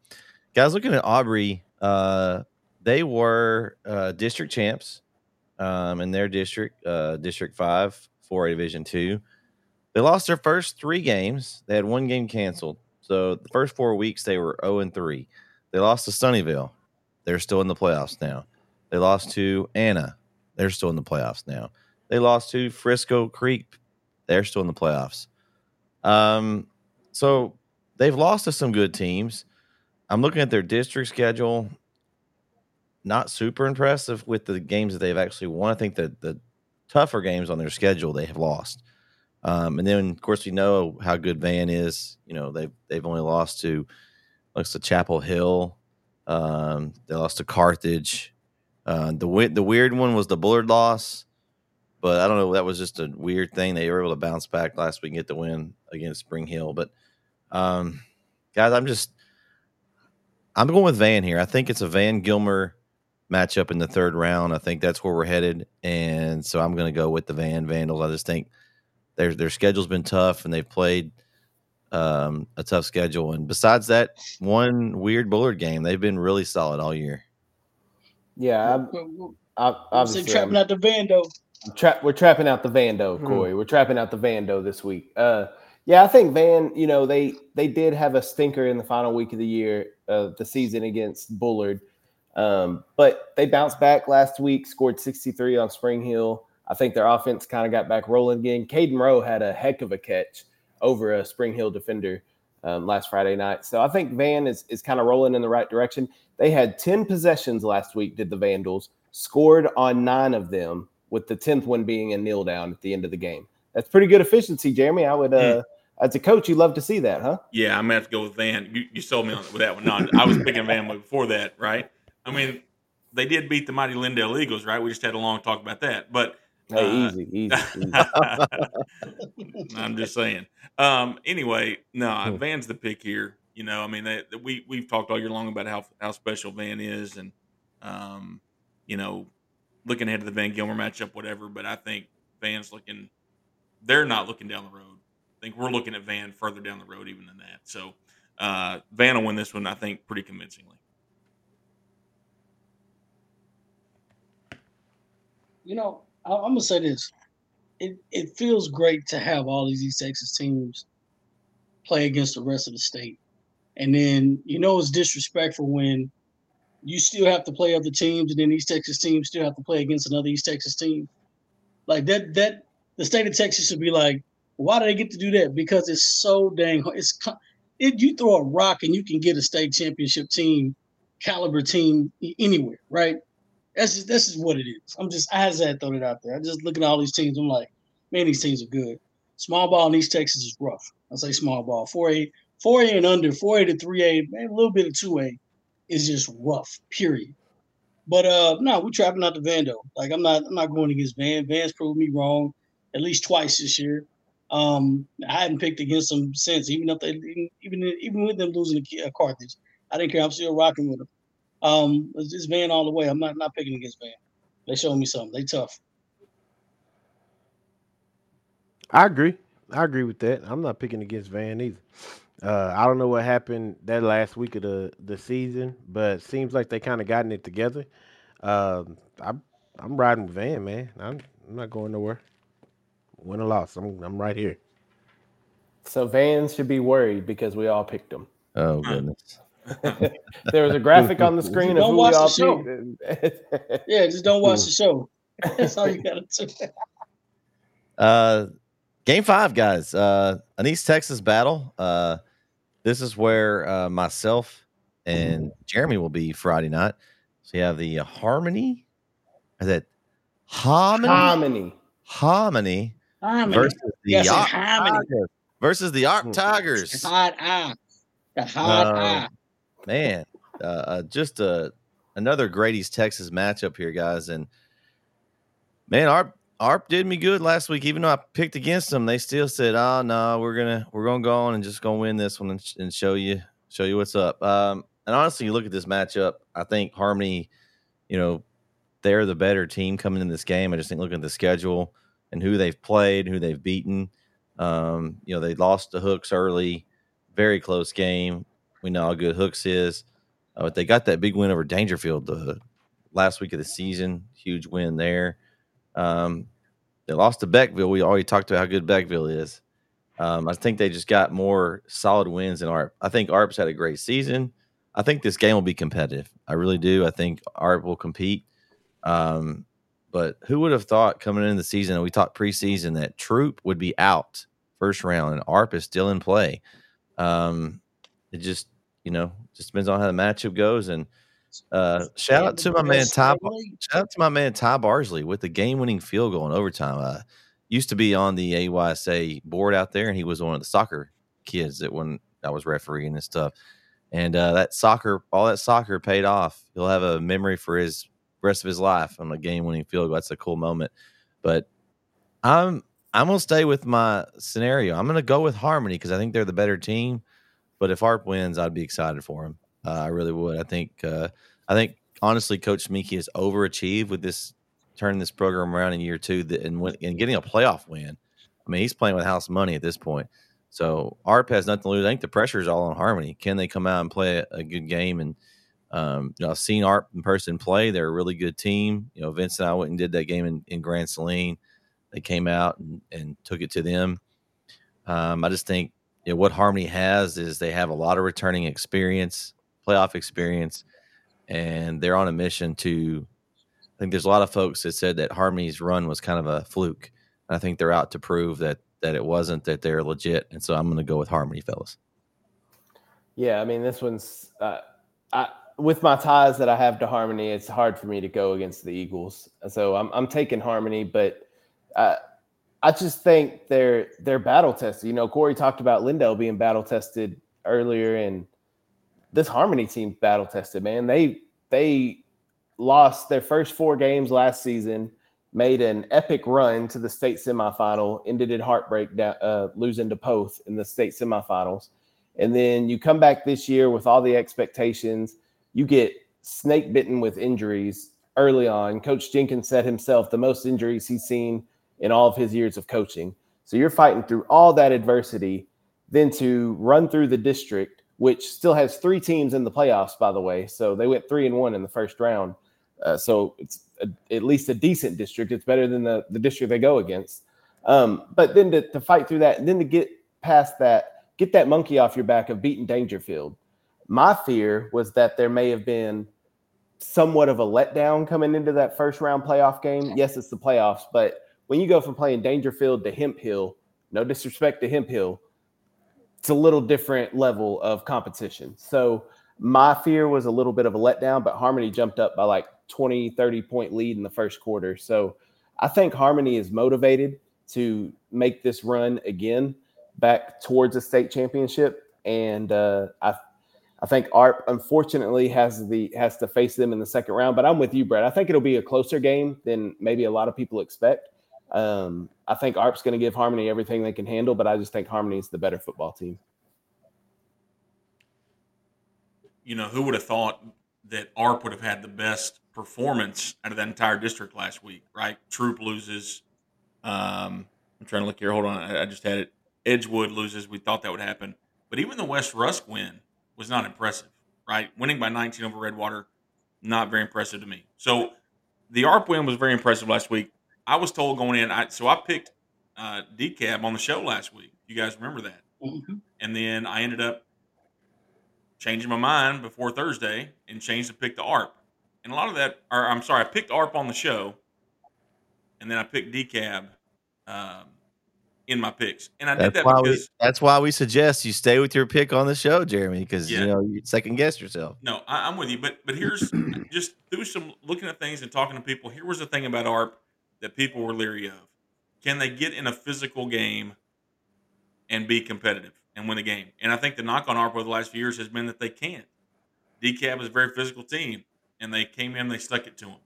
guys, looking at Aubrey, uh, they were uh, district champs um, in their district, uh, District 5, 4A Division 2. They lost their first three games. They had one game canceled. So the first four weeks, they were 0 and 3. They lost to Sunnyvale. They're still in the playoffs now. They lost to Anna. They're still in the playoffs now. They lost to Frisco Creek. They're still in the playoffs. Um, so they've lost to some good teams. I'm looking at their district schedule. Not super impressive with the games that they've actually won. I think that the tougher games on their schedule they have lost. Um, and then of course we know how good Van is. You know they've they've only lost to looks to Chapel Hill. Um, they lost to Carthage. Uh, the the weird one was the Bullard loss, but I don't know. That was just a weird thing. They were able to bounce back last week and get the win against Spring Hill. But um, guys, I'm just I'm going with Van here. I think it's a Van Gilmer matchup in the third round. I think that's where we're headed, and so I'm going to go with the Van Vandals. I just think their their schedule's been tough, and they've played um, a tough schedule. And besides that one weird Bullard game, they've been really solid all year.
Yeah, I'm, I'm obviously
trapping
I'm,
out the Vando.
Tra- we're trapping out the Vando, Corey. We're trapping out the Vando this week. Uh, yeah, I think Van. You know, they they did have a stinker in the final week of the year, uh, the season against Bullard, um, but they bounced back last week, scored 63 on Spring Hill. I think their offense kind of got back rolling again. Caden Rowe had a heck of a catch over a Spring Hill defender um, last Friday night. So I think Van is, is kind of rolling in the right direction. They had 10 possessions last week, did the Vandals, scored on nine of them, with the 10th one being a kneel down at the end of the game. That's pretty good efficiency, Jeremy. I would, uh, as a coach, you love to see that, huh?
Yeah, I'm gonna have to go with Van. You, you sold me on with that one. No, I was picking Van before that, right? I mean, they did beat the mighty Lindale Eagles, right? We just had a long talk about that, but
Hey, uh, easy, easy. *laughs* easy.
I'm just saying. Um, anyway, no, hmm. *laughs* Van's the pick here. You know, I mean, they, we we've talked all year long about how how special Van is, and um, you know, looking ahead to the Van Gilmer matchup, whatever. But I think Van's looking. They're not looking down the road. I think we're looking at Van further down the road, even than that. So, uh, Van will win this one, I think, pretty convincingly.
You know, I'm gonna say this: it it feels great to have all these East Texas teams play against the rest of the state, and then you know it's disrespectful when you still have to play other teams, and then East Texas teams still have to play against another East Texas team. Like that, that the state of Texas should be like, why do they get to do that? Because it's so dang. It's it, you throw a rock and you can get a state championship team, caliber team anywhere, right? That's just this is what it is. I'm just I throw it out there. I just looking at all these teams. I'm like, man, these teams are good. Small ball in East Texas is rough. I say small ball. 4A, 4A and under, 4A to 3A, maybe a little bit of 2A is just rough, period. But uh no, we're trapping out the Vando. Like I'm not I'm not going against Van. Van's proved me wrong at least twice this year. Um, I hadn't picked against them since, even if they even even with them losing a uh, Carthage. I didn't care. I'm still rocking with them. Um, it's Van all the way. I'm not not picking against Van. They showed me something. They tough.
I agree. I agree with that. I'm not picking against Van either. Uh, I don't know what happened that last week of the, the season, but seems like they kind of gotten it together. Um, I'm I'm riding with Van, man. I'm, I'm not going nowhere. Win or loss, I'm I'm right here.
So Van should be worried because we all picked them.
Oh goodness. *laughs*
there was a graphic on the screen of
don't
who
watch
we all
the show. *laughs* yeah, just don't watch the show. *laughs* That's all you gotta do.
Uh, game five, guys. Uh, an East Texas battle. Uh, this is where uh, myself and Jeremy will be Friday night. So you have the Harmony. Is that Hominy.
Hominy.
Hominy
Harmony.
versus the
Yes, harmony.
Tigers. Versus the Arp Tigers.
Hot eye. The hot
Um,
eye.
Man, uh, uh, just a another Grady's Texas matchup here, guys. And man, Arp Arp did me good last week. Even though I picked against them, they still said, "Oh no, we're gonna we're gonna go on and just gonna win this one and, sh- and show you show you what's up." Um, and honestly, you look at this matchup. I think Harmony, you know, they're the better team coming in this game. I just think looking at the schedule and who they've played, who they've beaten. Um, you know, they lost the Hooks early, very close game. We know how good Hooks is, uh, but they got that big win over Daingerfield the last week of the season. Huge win there. Um, they lost to Beckville. We already talked about how good Beckville is. Um, I think they just got more solid wins than ARP. I think ARP's had a great season. I think this game will be competitive. I really do. I think ARP will compete. Um, but who would have thought coming into the season, and we talked preseason, that Troup would be out first round and ARP is still in play? Um, it just, you know, just depends on how the matchup goes. And uh, shout out to my man Ty. Shout out to my man Ty Barsley with the game-winning field goal in overtime. Uh, used to be on the AYSA board out there, and he was one of the soccer kids that when I was refereeing and stuff. And uh, that soccer, all that soccer paid off. He'll have a memory for his rest of his life on a game-winning field goal. That's a cool moment. But I'm I'm gonna stay with my scenario. I'm gonna go with Harmony because I think they're the better team. But if ARP wins, I'd be excited for him. Uh, I really would. I think. Uh, I think honestly, Coach Meeky has overachieved with this turning this program around in year two and, and getting a playoff win. I mean, he's playing with house money at this point. So ARP has nothing to lose. I think the pressure is all on Harmony. Can they come out and play a, a good game? And um, you know, I've seen ARP in person play. They're a really good team. You know, Vince and I went and did that game in, in Grand Saline. They came out and, and took it to them. Um, I just think you know, what Harmony has is they have a lot of returning experience, playoff experience, and they're on a mission to. I think there's a lot of folks that said that Harmony's run was kind of a fluke. And I think they're out to prove that that it wasn't, that they're legit, and so I'm going to go with Harmony, fellas.
Yeah, I mean, this one's uh, I, with my ties that I have to Harmony. It's hard for me to go against the Eagles, so I'm I'm taking Harmony, but uh, I just think they're they're battle tested. You know, Corey talked about Lindale being battle tested earlier, and this Harmony team battle tested. Man, they they lost their first four games last season, made an epic run to the state semifinal, ended in heartbreak, uh, losing to Poth in the state semifinals. And then you come back this year with all the expectations. You get snake bitten with injuries early on. Coach Jenkins said himself the most injuries he's seen in all of his years of coaching. So you're fighting through all that adversity, then to run through the district, which still has three teams in the playoffs, by the way. So they went three and one in the first round. Uh, so it's a, at least a decent district. It's better than the, the district they go against. Um, but then to, to fight through that, and then to get past that, get that monkey off your back of beating Daingerfield. My fear was that there may have been somewhat of a letdown coming into that first round playoff game. Yes, it's the playoffs, but when you go from playing Daingerfield to Hemphill, no disrespect to Hemphill, it's a little different level of competition. So my fear was a little bit of a letdown, but Harmony jumped up by like 20, 30 point lead in the first quarter. So I think Harmony is motivated to make this run again back towards a state championship. And uh, I I think ARP unfortunately has the has to face them in the second round. But I'm with you, Brett. I think it'll be a closer game than maybe a lot of people expect. Um, I think ARP's going to give Harmony everything they can handle, but I just think Harmony is the better football team.
You know, who would have thought that ARP would have had the best performance out of that entire district last week, right? Troup loses. Um, I'm trying to look here. Hold on. I, I just had it. Edgewood loses. We thought that would happen. But even the West Rusk win was not impressive, right? Winning by 19 over Redwater, not very impressive to me. So the ARP win was very impressive last week. I was told going in, I, so I picked uh, DeKalb on the show last week. You guys remember that?
Mm-hmm.
And then I ended up changing my mind before Thursday and changed to pick the ARP. And a lot of that, or I'm sorry, I picked ARP on the show, and then I picked DeKalb um, in my picks. And I did
That's
that
why we.
because
That's why we suggest you stay with your pick on the show, Jeremy, because
Yeah.
you know you second guess yourself.
No, I, I'm with you, but but here's just through some looking at things and talking to people. Here was the thing about ARP that people were leery of. Can they get in a physical game and be competitive and win a game? And I think the knock on ARP over the last few years has been that they can't. DeKalb is a very physical team, and they came in, they stuck it to them.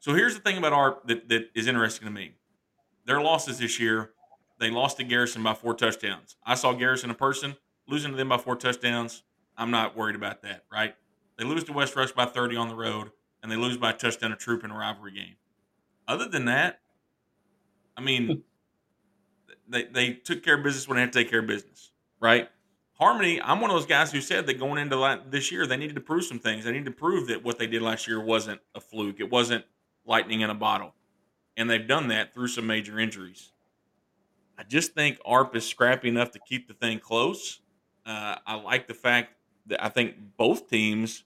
So here's the thing about ARP that, that is interesting to me. Their losses this year, they lost to Garrison by four touchdowns. I saw Garrison in person, losing to them by four touchdowns. I'm not worried about that, right? They lose to West Rusk by 30 on the road, and they lose by a touchdown a Troup in a rivalry game. Other than that, I mean, they, they took care of business when they had to take care of business, right? Harmony, I'm one of those guys who said that going into this year, they needed to prove some things. They needed to prove that what they did last year wasn't a fluke. It wasn't lightning in a bottle. And they've done that through some major injuries. I just think ARP is scrappy enough to keep the thing close. Uh, I like the fact that I think both teams,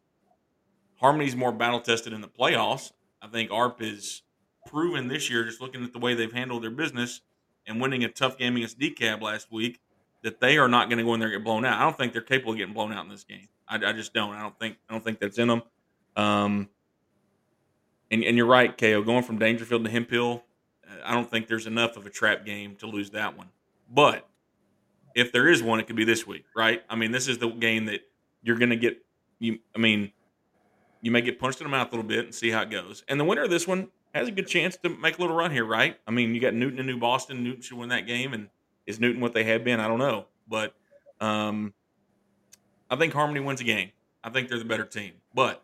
Harmony's more battle tested in the playoffs. I think ARP is proven this year, just looking at the way they've handled their business and winning a tough game against DeKalb last week, that they are not going to go in there and get blown out. I don't think they're capable of getting blown out in this game. I, I just don't. I don't think. I don't think that's in them. Um, and, and you're right, Ko. Going from Daingerfield to Hemphill, I don't think there's enough of a trap game to lose that one. But if there is one, it could be this week, right? I mean, this is the game that you're going to get. You, I mean, you may get punched in the mouth a little bit and see how it goes. And the winner of this one has a good chance to make a little run here, right? I mean, you got Newton and New Boston. Newton should win that game, and is Newton what they have been? I don't know, but um, I think Harmony wins a game. I think they're the better team, but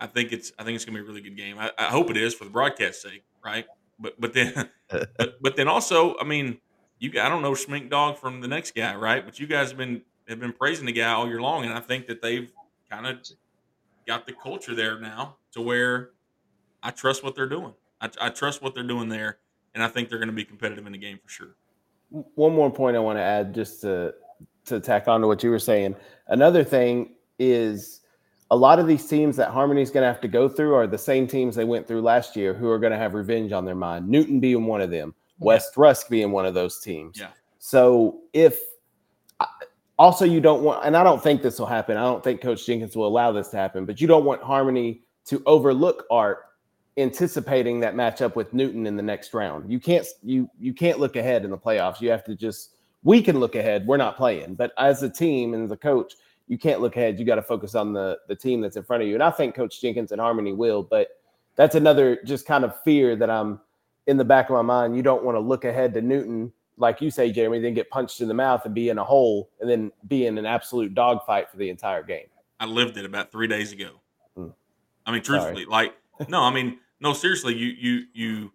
I think it's I think it's going to be a really good game. I, I hope it is for the broadcast sake, right? but but then *laughs* but, but then also, I mean, you I don't know Schmink Dog from the next guy, right? But you guys have been have been praising the guy all year long, and I think that they've kind of got the culture there now to where I trust what they're doing. I, I trust what they're doing there, and I think they're going to be competitive in the game for sure.
One more point I want to add, just to to tack on to what you were saying. Another thing is a lot of these teams that Harmony's going to have to go through are the same teams they went through last year who are going to have revenge on their mind. Newton being one of them, West Rusk being one of those teams.
Yeah.
So if also you don't want, and I don't think this will happen. I don't think Coach Jenkins will allow this to happen, but you don't want Harmony to overlook Arp anticipating that matchup with Newton in the next round. You can't you you can't look ahead in the playoffs. You have to just we can look ahead. We're not playing, but as a team and as a coach, you can't look ahead. You got to focus on the the team that's in front of you. And I think Coach Jenkins and Harmony will, but that's another just kind of fear that I'm in the back of my mind. You don't want to look ahead to Newton, like you say, Jeremy, then get punched in the mouth and be in a hole and then be in an absolute dogfight for the entire game.
I lived it about three days ago. Hmm. I mean, truthfully, Sorry. like no, I mean, no, seriously, you you you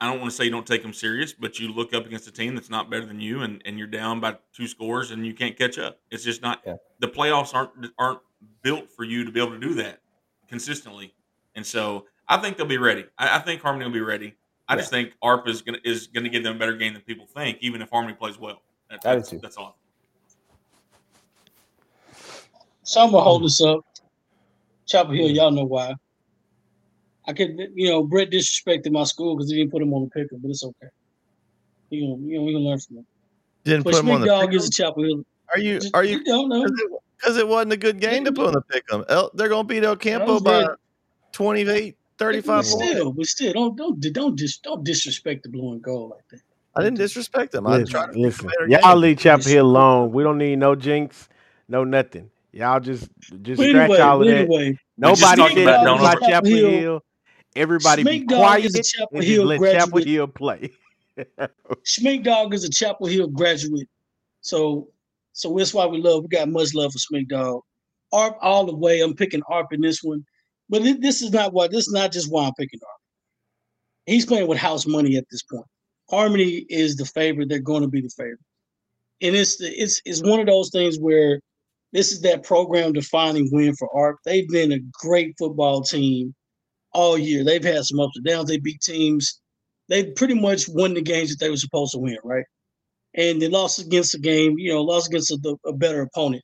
I don't want to say you don't take them serious, but you look up against a team that's not better than you, and, and you're down by two scores, and you can't catch up. It's just not yeah. the playoffs aren't aren't built for you to be able to do that consistently, and so I think they'll be ready. I, I think Harmony will be ready. I yeah. just think ARP is gonna is gonna give them a better game than people think, even if Harmony plays well. That, that's, that's all.
Some will hold hmm. us up. Chapel Hill, y'all know why. I could, you know, Brett disrespected my school because he didn't put him on the picker, but it's okay. You know, you know, he can learn from him.
Didn't but put him on the
dog is a Chapel Hill.
Are you? Are you?
don't know
because it, it, wasn't a good game to put on the pick pick 'em. They're going to beat El Campo by 28, 35
but still, but still, don't don't don't dis, don't disrespect the blue and gold like that.
I didn't disrespect them. I tried to
listen. Y'all leave Chapel Hill alone. We don't need no jinx, no nothing. Y'all just just but scratch anyway, all of that. Anyway, Nobody did about Chapel Hill. Hill. Everybody Schmink be quiet *laughs* is a Chapel Hill let graduate. Chapel Hill play.
Schmink Dog is a Chapel Hill graduate. So so that's why we love, we got much love for Schmink Dog. ARP all the way. I'm picking ARP in this one. But this is not why. this is not just why I'm picking ARP. He's playing with house money at this point. Harmony is the favorite. They're going to be the favorite. And it's the, it's it's one of those things where this is that program defining win for ARP. They've been a great football team all year. They've had some ups and downs. They beat teams. They pretty much won the games that they were supposed to win, right? And they lost against a game, you know, lost against a, a better opponent.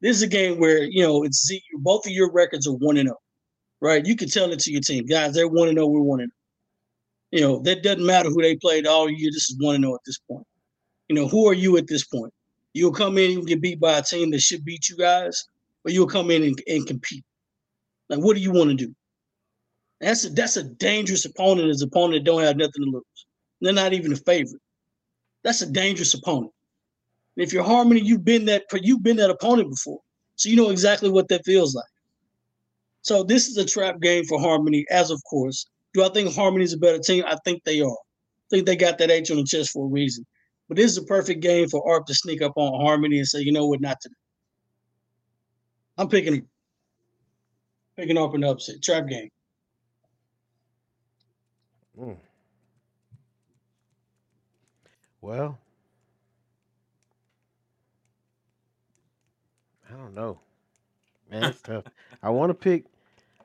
This is a game where you know it's both of your records are one and zero, oh, right? You can tell it to your team, guys. They're one and zero. Oh, we're one and zero. Oh. You know that doesn't matter who they played all year. This is one and zero at this point. You know who are you at this point? You'll come in and get beat by a team that should beat you guys, or you'll come in and, and compete. Like, what do you want to do? That's a, that's a dangerous opponent. As opponent that don't have nothing to lose. They're not even a favorite. That's a dangerous opponent. And if you're Harmony, you've been that you've been that opponent before, so you know exactly what that feels like. So this is a trap game for Harmony, as of course. Do I think Harmony's a better team? I think they are. I think they got that H on the chest for a reason. But this is a perfect game for ARP to sneak up on Harmony and say, you know what, not today. I'm picking picking up an upset. Trap game.
Mm. Well, I don't know. Man, it's tough. I want to pick.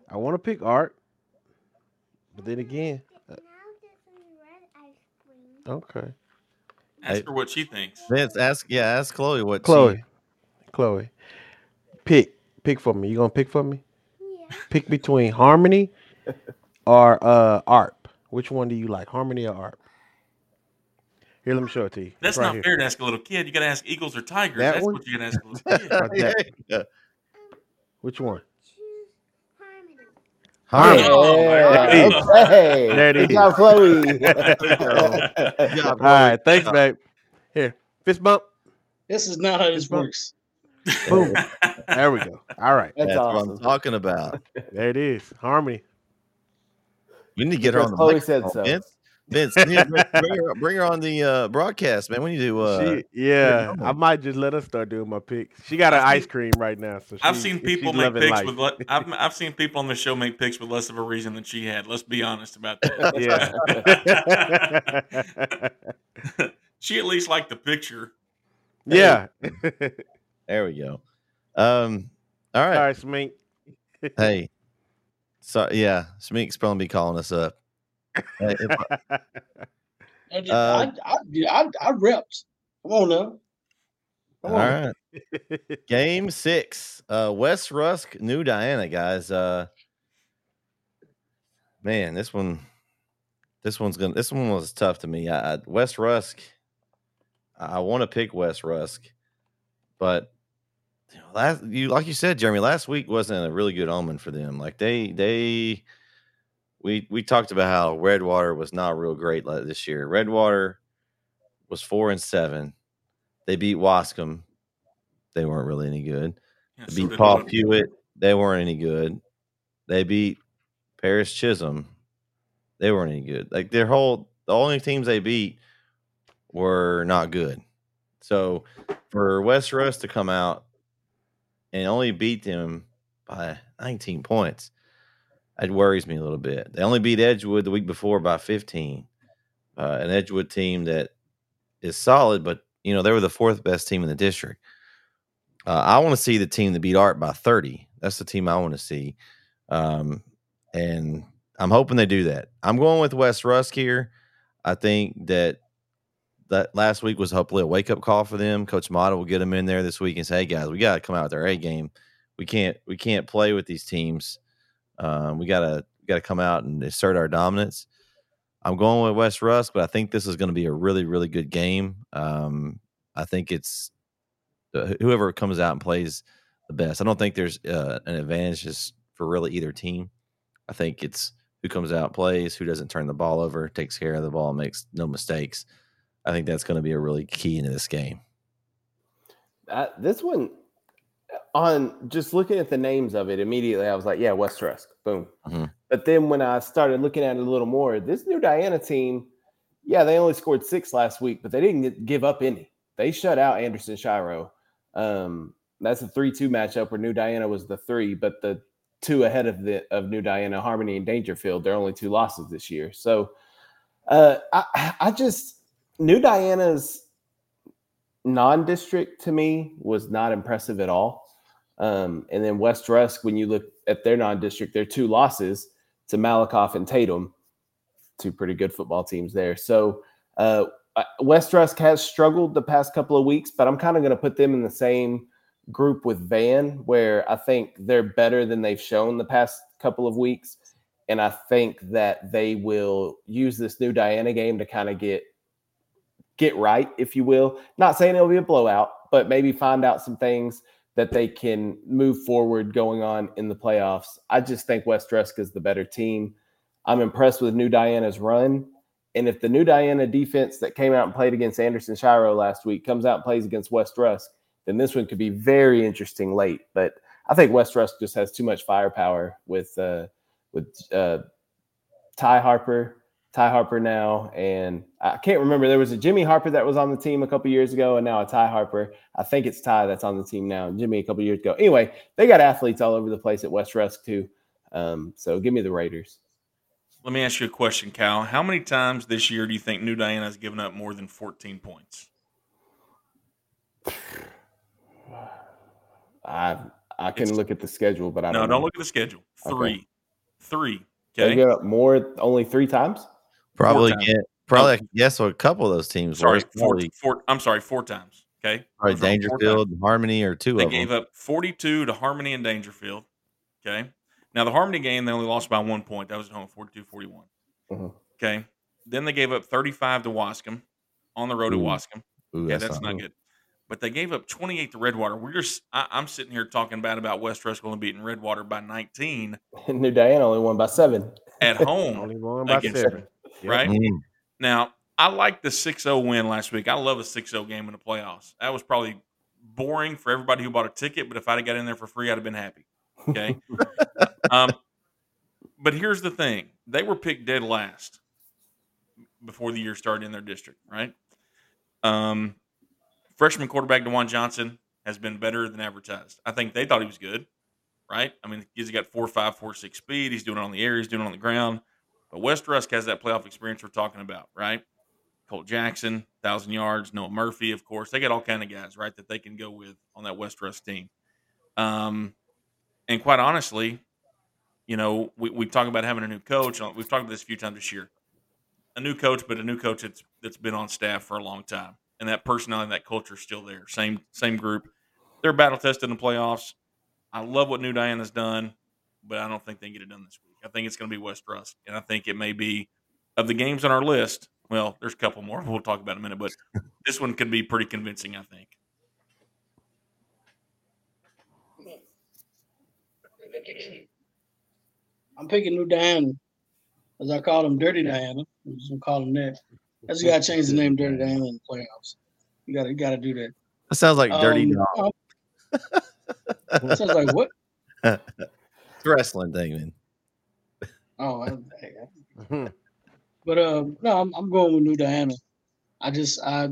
I want to pick Arp, but then again, uh, okay.
Ask her what she thinks.
Vince, ask yeah, ask Chloe what
Chloe,
she
Chloe, pick pick for me. You gonna pick for me? Pick between harmony or uh ARP. Which one do you like, harmony or Arp? Here, let me show it to you.
That's
right
not
here.
fair to ask a little kid. You got to ask Eagles or Tigers.
That
That's
one?
what you got to ask a little *laughs* kid.
Right there.
Yeah.
Which one?
Harmony.
Oh, yeah,
go.
okay.
There it
Good
is.
job, Chloe. *laughs*
Good job,
All right, thanks, babe. Here, fist bump.
This is not how this works.
Boom. There we go. All right,
That's,
That's what. I'm talking about.
there it is. Harmony.
We need to get her on the
Chloe said so.
Vince. Vince, you bring, bring her, bring her on the uh, broadcast, man. We need to. Uh,
she, yeah, I might just let her start doing my picks. She got an ice cream right now, so
I've seen people make
loving
picks
life.
with. Le- I've I've seen people on the show make picks with less of a reason than she had. Let's be honest about that. *laughs*
yeah, *laughs*
she at least liked the picture.
yeah.
there *laughs* we go. Um. All
All
right.
right, Smink.
Hey. So yeah, Smeek's probably be calling us up. Hey, I- *laughs*
I,
Uh,
I, I, I, I repped. Come on now. Come
all
on.
right. Game six. Uh West Rusk, New Diana, guys. Uh man, this one this one's gonna this one was tough to me. I, I West Rusk, I, want to pick West Rusk, but you know, last you like you said, Jeremy, last week wasn't a really good omen for them. Like they they we we talked about how Redwater was not real great like this year. Redwater was four and seven. They beat Waskom. They weren't really any good.
Yeah,
They beat
did
Paul. Pewitt. They weren't any good. They beat Paris Chisum. They weren't any good. Like their whole the only teams they beat were not good. So for West Rusk to come out and only beat them by 19 points, it worries me a little bit. They only beat Edgewood the week before by 15. Uh, an Edgewood team that is solid, but you know they were the fourth best team in the district. Uh, I want to see the team that beat Arp by 30. That's the team I want to see. Um, and I'm hoping they do that. I'm going with West Rusk here. I think that that last week was hopefully a wake up call for them. Coach Mata will get them in there this week and say, "Hey guys, we got to come out with our A game. We can't we can't play with these teams. Um, we gotta gotta come out and assert our dominance." I'm going with West Rusk, but I think this is going to be a really really good game. Um, I think it's uh, whoever comes out and plays the best. I don't think there's uh, an advantage just for really either team. I think it's who comes out plays, who doesn't turn the ball over, takes care of the ball, makes no mistakes. I think that's going to be a really key into this game.
Uh, this one, on just looking at the names of it, immediately I was like, yeah, West Rusk, boom.
Mhm.
But then when I started looking at it a little more, this new Diana team, yeah, they only scored six last week, but they didn't give up any. They shut out Anderson Shiro. Um, that's a three-two matchup where New Diana was the three, but the two ahead of the of New Diana, Harmony and Daingerfield, they're only two losses this year. So uh, I I just New Diana's non-district to me was not impressive at all. Um, and then West Rusk, when you look at their non-district, their two losses to Malakoff and Tatum, two pretty good football teams there. So uh, West Rusk has struggled the past couple of weeks, but I'm kind of going to put them in the same group with Van, where I think they're better than they've shown the past couple of weeks. And I think that they will use this new Diana game to kind of get get right, if you will. Not saying it'll be a blowout, but maybe find out some things that they can move forward going on in the playoffs. I just think West Rusk is the better team. I'm impressed with New Diana's run. And if the New Diana defense that came out and played against Anderson Shiro last week comes out and plays against West Rusk, then this one could be very interesting late. But I think West Rusk just has too much firepower with uh, with uh, Ty Harper, Ty Harper now, and I can't remember. There was a Jimmy Harper that was on the team a couple years ago, and now a Ty Harper. I think it's Ty that's on the team now. Jimmy a couple years ago. Anyway, they got athletes all over the place at West Rusk too. Um, so give me the Raiders.
Let me ask you a question, Cal. How many times this year do you think New Diana has given up more than 14 points? *sighs*
I I can
It's-
look at the schedule, but I
no,
don't.
don't look at the schedule.
Okay.
Three. Three.
They
Okay.
give up more only three times.
Probably get probably I can guess what a couple of those teams
Sorry,
were.
four, four, I'm sorry, four times. Okay.
probably
Those are all four times.
Daingerfield, and Harmony, or two
They
of
gave
them.
up 42 to Harmony and Daingerfield. Okay. Now, the Harmony game, they only lost by one point. That was at home 42 41.
Mhm.
Okay. Then they gave up 35 to Waskom on the road
Ooh,
at Waskom.
Ooh,
Yeah,
that's,
that's
not
not good. But they gave up 28 to Redwater. We're just, I, I'm sitting here talking bad about West Rusk only beating Redwater by 19 *laughs*
New Diana only won by seven.
at *laughs* home,
Only won by seven.
Right?
Mm.
Now, I like the 6 0 win last week. I love a 6 0 game in the playoffs. That was probably boring for everybody who bought a ticket, but if I'd have got in there for free, I'd have been happy. Okay. *laughs* um, but here's the thing they were picked dead last before the year started in their district, right? Um, freshman quarterback Dewan Johnson has been better than advertised. I think they thought he was good, right? I mean, he's got four, five, four, six speed. He's doing it on the air. He's doing it on the ground. But West Rusk has that playoff experience we're talking about, right? Colt Jackson, thousand yards. Noah Murphy, of course. They got all kind of guys, right, that they can go with on that West Rusk team. Um, and quite honestly, you know, we, we talk about having a new coach. We've talked about this a few times this year. A new coach, but a new coach that's that's been on staff for a long time, and that personality, and that culture is still there. Same same group. They're battle tested in the playoffs. I love what New Diana's done, but I don't think they get it done this week. I think it's going to be West Rusk, and I think it may be of the games on our list. Well, there's a couple more *laughs* we'll talk about in a minute, but this one could be pretty convincing. I think.
I'm picking New Diana, as I call him Dirty Diana. I'm just gonna call him that. That's you gotta change the name Dirty Diana in the playoffs. You gotta you gotta do that.
That sounds like Dirty
Um,
Dog.
uh, *laughs* sounds like what? *laughs*
It's a wrestling thing, man.
Oh, *laughs* but uh, no, I'm, I'm going with New Diana. I just I,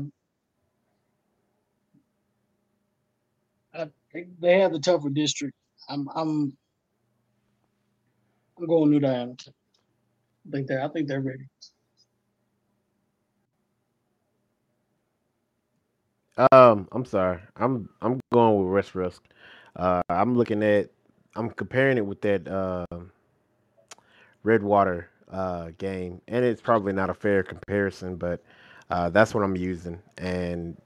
I they have the tougher district. I'm I'm I'm going New Diana. I think they I think they're ready.
Um, I'm sorry. I'm I'm going with West Rusk. Uh, I'm looking at. I'm comparing it with that uh, Redwater uh, game, and it's probably not a fair comparison, but uh, that's what I'm using. And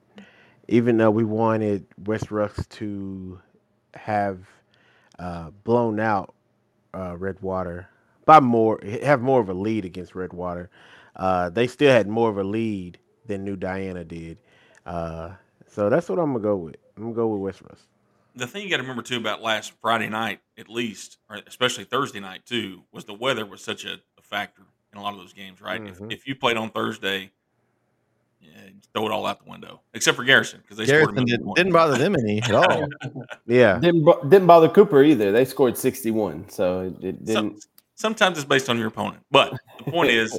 even though we wanted West Rusk to have uh, blown out uh, Redwater by more, have more of a lead against Redwater, uh, they still had more of a lead than New Diana did. Uh, so that's what I'm gonna go with. I'm gonna go with West Rusk.
The thing you got to remember too about last Friday night, at least, or especially Thursday night too, was the weather was such a, a factor in a lot of those games, right?
Mhm.
If, if you played on Thursday, yeah, throw it all out the window, except for Garrison because they scored
Garrison
a
didn't, didn't bother them any at all. *laughs*
Yeah,
Didn't didn't bother Cooper either. They scored 61, so it, it didn't.
Some, sometimes it's based on your opponent, but the point is,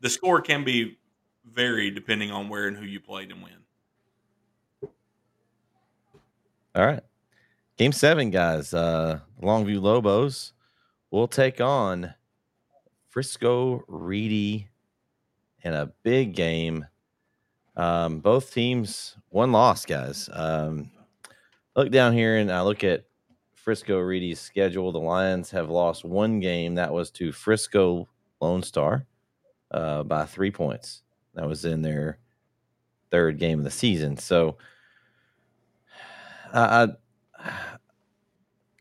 the score can be varied depending on where and who you played and when.
All right. Game seven, guys. Uh Longview Lobos will take on Frisco Reedy in a big game. Um, both teams one loss, guys. Um, look down here and I look at Frisco Reedy's schedule. The Lions have lost one game. That was to Frisco Lone Star uh, by three points. That was in their third game of the season. So I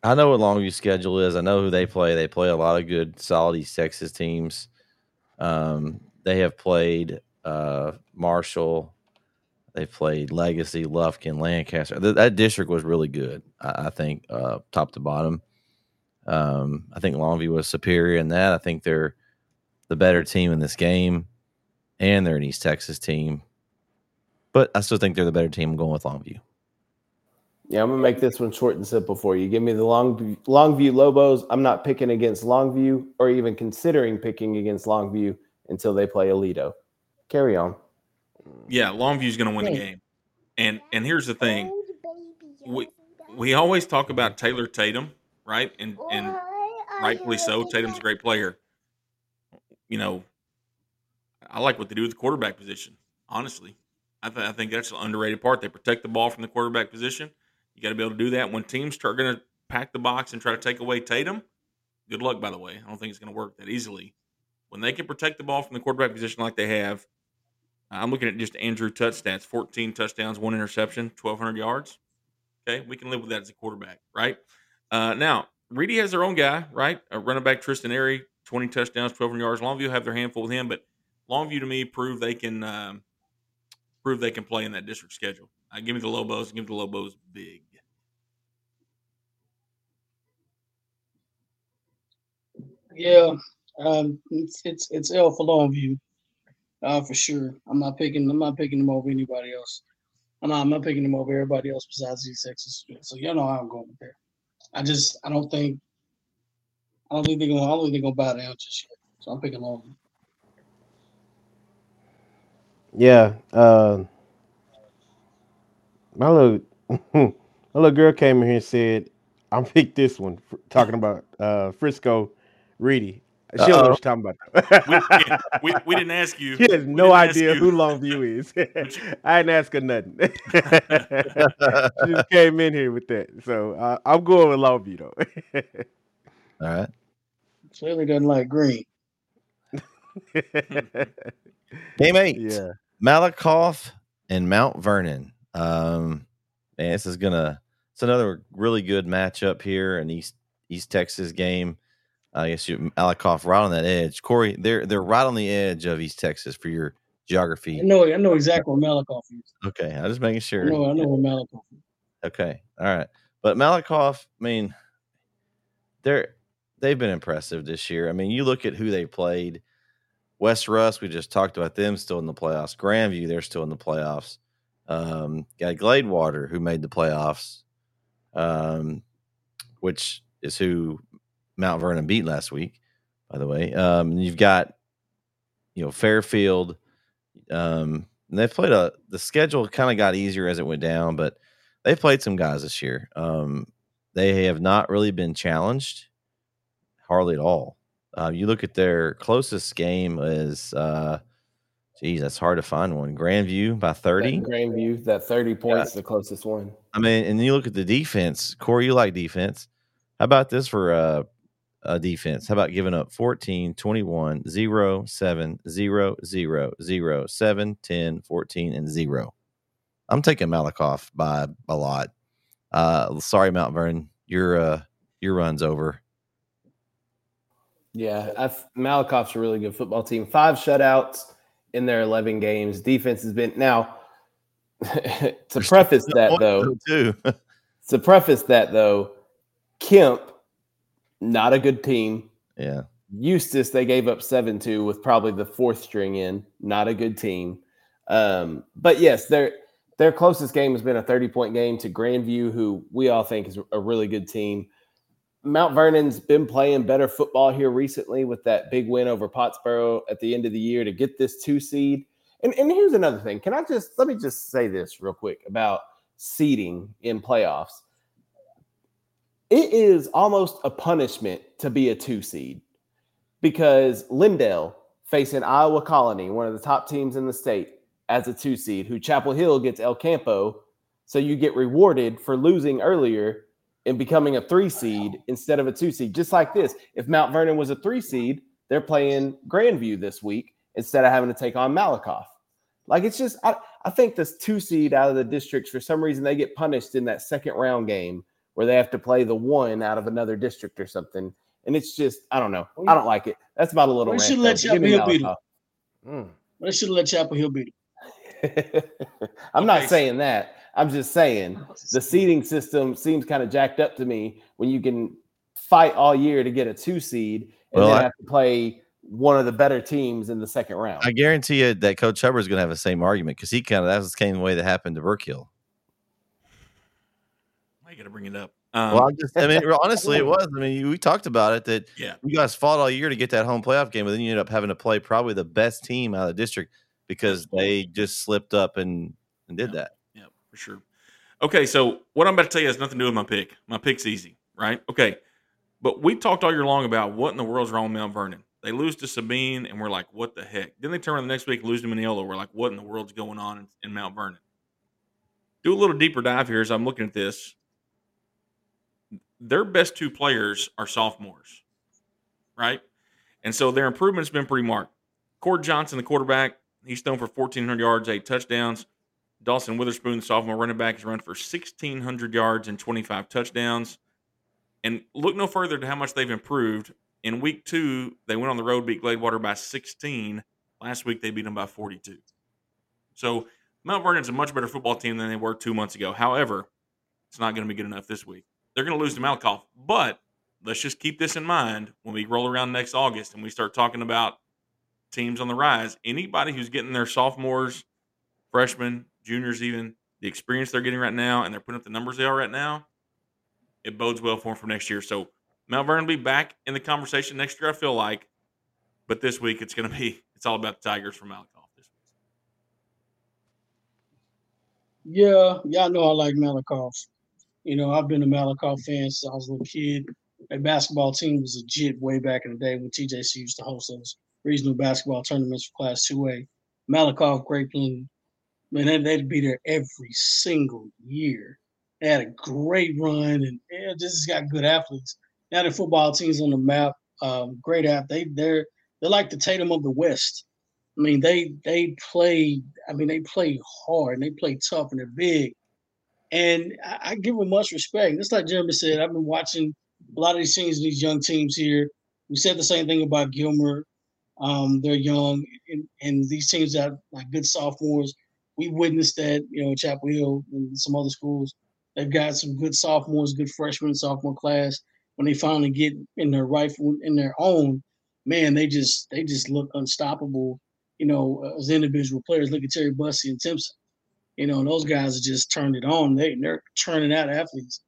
I know what Longview's schedule is. I know who they play. They play a lot of good, solid East Texas teams. Um, they have played uh, Marshall. They played Legacy, Lufkin, Lancaster. Th- that district was really good. I, I think uh, top to bottom. Um, I think Longview was superior in that. I think they're the better team in this game, and they're an East Texas team. But I still think they're the better team. I'm going with Longview.
Yeah, I'm gonna make this one short and simple for you. Give me the long Longview Lobos. I'm not picking against Longview or even considering picking against Longview until they play Aledo. Carry on.
Yeah, Longview's going to win the game. And and here's the thing. We we always talk about Taylor Tatum, right? And and rightfully so. Tatum's a great player. You know, I like what they do with the quarterback position. Honestly, I, th- I think that's an underrated part. They protect the ball from the quarterback position. You got to be able to do that when teams start going to pack the box and try to take away Tatum. Good luck, by the way. I don't think it's going to work that easily. When they can protect the ball from the quarterback position like they have, I'm looking at just Andrew touch stats 14 touchdowns, one interception, 1,200 yards. Okay, we can live with that as a quarterback, right? Uh, now, Reedy has their own guy, right? A running back, Tristan Airy, 20 touchdowns, 1,200 yards. Longview have their handful with him, but Longview to me prove they can um, prove they can play in that district schedule. Uh, give me the Lobos. Give me the Lobos big.
Yeah, um, it's it's it's L for Longview, uh, for sure. I'm not picking. I'm not picking them over anybody else. I'm not. I'm not picking them over everybody else besides East Texas. So you know how I'm going there. I just. I don't think. I don't think they're gonna. I don't think they're gonna bow down just yet. So I'm picking Longview.
Yeah. Uh, my little *laughs* my little girl came in here and said, "I'm pick this one." fr- Talking about uh, Frisco, Reedy. She don't know what she's talking about.
we, we, we didn't *laughs* ask you.
She has
We
no idea who Longview is. *laughs* I didn't ask her nothing. she just came in here with that. So uh, I'm going with Longview though.
All right.
Clearly doesn't like green.
Game eight.
yeah.
Malakoff and Mount Vernon. Um, man, this is gonna. It's another really good matchup here in East East Texas game. I guess you Malakoff right on that edge. Corey, they're they're right on the edge of East Texas for your geography.
I know. I know exactly where Malakoff is.
Okay, I'm just making sure.
know. I know where Malakoff is.
Okay, all right. But Malakoff, I mean, they're they've been impressive this year. I mean, you look at who they played. West Rusk, we just talked about them still in the playoffs. Grandview, they're still in the playoffs. Um, got Gladewater, who made the playoffs, um, which is who Mount Vernon beat last week, by the way. Um, you've got, you know, Fairfield. Um, and they've played a the schedule kind of got easier as it went down, but they've played some guys this year. Um, they have not really been challenged hardly at all. Uh, you look at their closest game is, uh, geez, that's hard to find one. Grandview by
That
30.
Grandview, that 30 points, the closest one.
I mean, and you look at the defense. Corey, you like defense. How about this for uh, a defense? How about giving up 14, 21, 0, 7, 0, 0, 0, 7, 10, 14, and 0? I'm taking Malakoff by a lot. Uh, sorry, Mount Vernon. Your uh, your run's over.
Yeah, I've, Malakoff's a really good football team. Five shutouts in their 11 games. Defense has been now. *laughs* to preface that though,
too. *laughs*
to preface that though, Kemp, not a good team.
yeah.
Eustace, they gave up 7 2 with probably the fourth string in. Not a good team. Um, but yes, their their closest game has been a 30 point game to Grandview, who we all think is a really good team. Mount Vernon's been playing better football here recently with that big win over Pottsboro at the end of the year to get this two seed. And, and here's another thing. Can I just let me just say this real quick about seeding in playoffs? It is almost a punishment to be a two seed because Lindale facing Iowa Colony, one of the top teams in the state, as a two seed, who Chapel Hill gets El Campo. So you get rewarded for losing earlier and becoming a three seed instead of a two seed. Just like this, if Mount Vernon was a three seed, they're playing Grandview this week instead of having to take on Malakoff. Like it's just, I, I think this two seed out of the districts, for some reason, they get punished in that second round game where they have to play the one out of another district or something. And it's just, I don't know. I don't like it. That's about a little.
We should let Chapel Hill beat 'em.
Malakoff.
Mm.
They should let Chapel Hill beat
I'm not saying that. I'm just saying the seeding system seems kind of jacked up to me when you can fight all year to get a two seed and
Well,
then
I-
have to play one of the better teams in the second round.
I guarantee you that Coach Hubbard is going to have the same argument because he kind of that was the same way that happened to Burkill.
Why you got to bring it up? Um,
well, I'm just, I mean, honestly, it *laughs* was. I mean, we talked about it that
yeah,
you guys fought all year to get that home playoff game, but then you ended up having to play probably the best team out of the district because they just slipped up and, and did that.
For sure. Okay, so what I'm about to tell you has nothing to do with my pick. My pick's easy, right? Okay. But we talked all year long about what in the world's wrong with Mount Vernon. They lose to Sabine, and we're like, what the heck? Then they turn around the next week, lose to Mineola. We're like, what in the world's going on in, in Mount Vernon? Do a little deeper dive here as I'm looking at this. Their best two players are sophomores, right? And so their improvement's been pretty marked. Cord Johnson, the quarterback, he's thrown for 1,400 yards, eight touchdowns. Dawson Witherspoon, sophomore running back, has run for 1,600 yards and 25 touchdowns. And look no further to how much they've improved. In week two, they went on the road, beat Gladewater by 16. Last week, they beat them by 42. So Mount Vernon's a much better football team than they were two months ago. However, it's not going to be good enough this week. They're going to lose to Malakoff. But let's just keep this in mind when we roll around next August and we start talking about teams on the rise. Anybody who's getting their sophomores, freshmen, juniors, even the experience they're getting right now, and they're putting up the numbers they are right now, it bodes well for them for next year. So Mount Vernon will be back in the conversation next year, I feel like. But this week it's going *laughs* to be, it's all about the Tigers from Malakoff this week.
Yeah, y'all know I like Malakoff. You know, I've been a Malakoff fan since I was a little kid. Their basketball team was legit way back in the day when TJC used to host those regional basketball tournaments for Class 2A. Malakoff, Grapeland, man, they'd, be there every single year. They had a great run and yeah, just got good athletes. Now the football team's on the map. Um, great app. They they're they're like the Tatum of the West. I mean, they they play. I mean, they play hard and they play tough and they're big. And I, I give them much respect. Just like Jeremy said, I've been watching a lot of these teams, these young teams here. We said the same thing about Gilmer. Um, they're young, and, and these teams that like good sophomores. We witnessed that, you know, Chapel Hill and some other schools. They've got some good sophomores, good freshman, sophomore class. When they finally get in their rifle in their own, man, they just they just look unstoppable. You know, as individual players. Look at Terry Bussey and Timpson. You know, those guys just turned it on. They they're turning out athletes.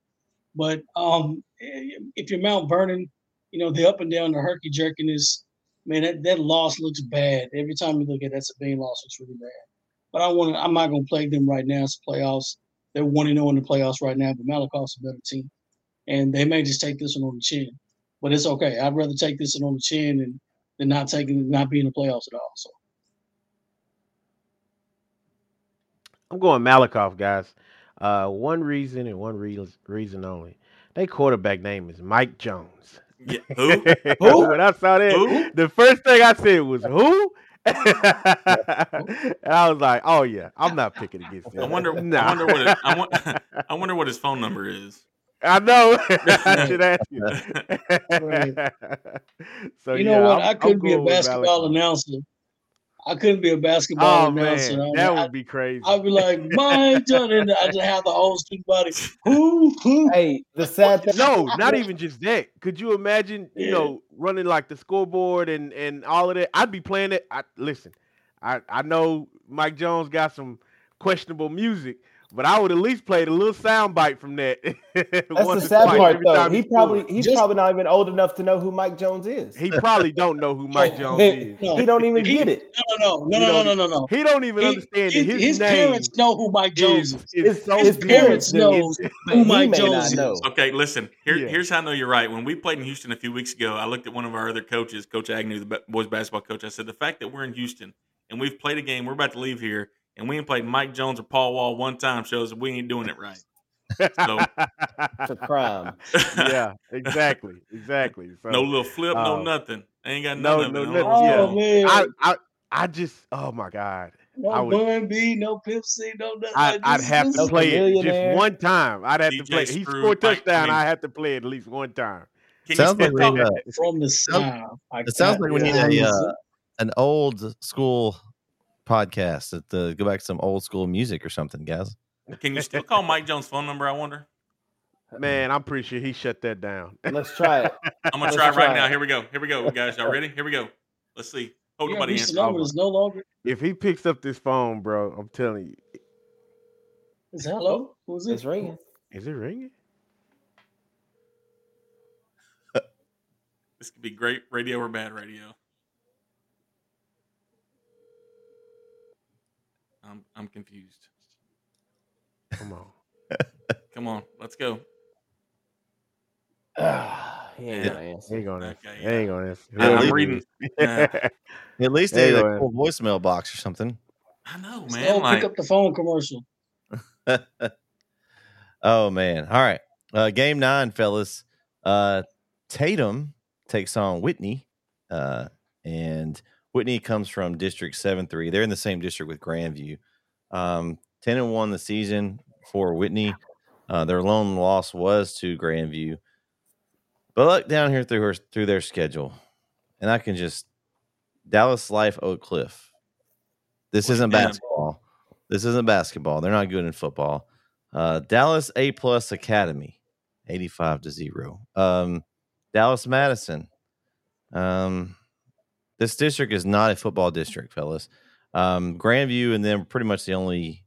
But um, if you're Mount Vernon, you know the up and down, the herky jerkiness, man, that, that loss looks bad. Every time you look at that Sabine loss, looks really bad. But I want I'm not gonna play them right now. It's playoffs. They're one and zero in the playoffs right now, but Malakoff's a better team, and they may just take this one on the chin. But it's okay. I'd rather take this one on the chin and than not taking not being in the playoffs at all. So
I'm going Malakoff, guys. Uh, one reason and one reason reason only. Their quarterback name is Mike Jones.
Yeah, who?
who? *laughs* When I saw that,
Who?
the first thing I said was who. And *laughs* I was like, "Oh yeah, I'm not picking against him."
I wonder.
Nah. *laughs*
I wonder what. It, I, want, I wonder what his phone number is.
I know. *laughs* I should ask you.
Right.
so
you
yeah,
know what?
I'm-
I
I'm
couldn't be a basketball announcer. I couldn't be a basketball
Oh
announcer.
man, that
I-
would be crazy.
I'd be like, *laughs* Mike Jordan. I just have the whole student body. Who? Who?
Hey, the sad thing.
No, not even just that. Could you imagine, you
Yeah.
know, running like the scoreboard and and all of that? I'd be playing it. I listen. I I know Mike Jones got some questionable music, but I would at least play a little sound bite from that. *laughs*
That's the sad
twice
part, though.
time
He probably he's
Just-
probably not even old enough to know who Mike Jones is.
he probably don't know who Mike *laughs* Jones is.
No.
he don't even
He-
get it.
No, no, no, no, no, no, no, no.
He don't even
He-
understand
his,
that his,
his
name
parents know who Mike Jones
is,
is.
is
His-
so
his
big
parents
know *laughs* who Mike Jones is.
Okay, listen. Here,
Yeah.
here's how I know you're right. When we played in Houston a few weeks ago, I looked at one of our other coaches, Coach Agnew, the boys basketball coach. I said, the fact that we're in Houston and we've played a game, we're about to leave here, and we ain't played Mike Jones or Paul Wall one time shows that we ain't doing it right. So, *laughs*
It's a crime. *laughs*
yeah, exactly, exactly. So,
no little flip, no
um,
nothing. Ain't got
no,
none
no, nothing.
Oh,
yeah.
Man,
I, I, I just, oh my god,
no
I would-
Bun B, no Pimp C, no nothing.
I, I'd
this.
have to play it just one time. I'd have to
DJ
play. He scored
Mike-
touchdown.
I mean-
have to play it at least one time.
Can
Sounds
you
like
still
we
talk,
from the south. I
it sounds like we need a uh, an old school podcast that uh, go back to some old school music or something, guys.
can you still call Mike Jones' phone number? I wonder. *laughs*
Man, I'm pretty sure he shut that down. *laughs*
Let's try it.
I'm gonna
Let's
try it right
try
now.
it.
Here we go. Here we go, *laughs* guys. Y'all ready? Here we go. Let's see. Hope
Yeah,
nobody
reached number is no longer.
If he picks up this phone, bro, I'm telling you,
Is it hello? Who's it?
It's ringing.
is it ringing?
This could be great radio or bad radio. I'm I'm confused.
Come on. *laughs*
Come on, let's go.
Ah, he ain't
Yeah.
gonna
He
answer.
ain't gonna answer.
Okay,
He ain't gonna answer.
I-
I'm
reading- *laughs* yeah. *laughs*
At least they
you
had a
man.
cool voicemail box or something.
I know,
It's the
man.
old
Like,
pick up the phone commercial.
oh man. All right. Uh, game nine, fellas. Uh, Tatum takes on Whitney. Uh, and Whitney comes from District 7 3. They're in the same district with Grandview. Um, 10 and 1 the season for Whitney. Uh, their lone loss was to Grandview. But look down here through her through their schedule. And I can just Dallas Life Oak Cliff. This isn't basketball. This isn't basketball. They're not good in football. Uh, Dallas A plus Academy, 85 to 0. Um, Dallas Madison. Um, this district is not a football district, fellas. Um, Grandview and them pretty much the only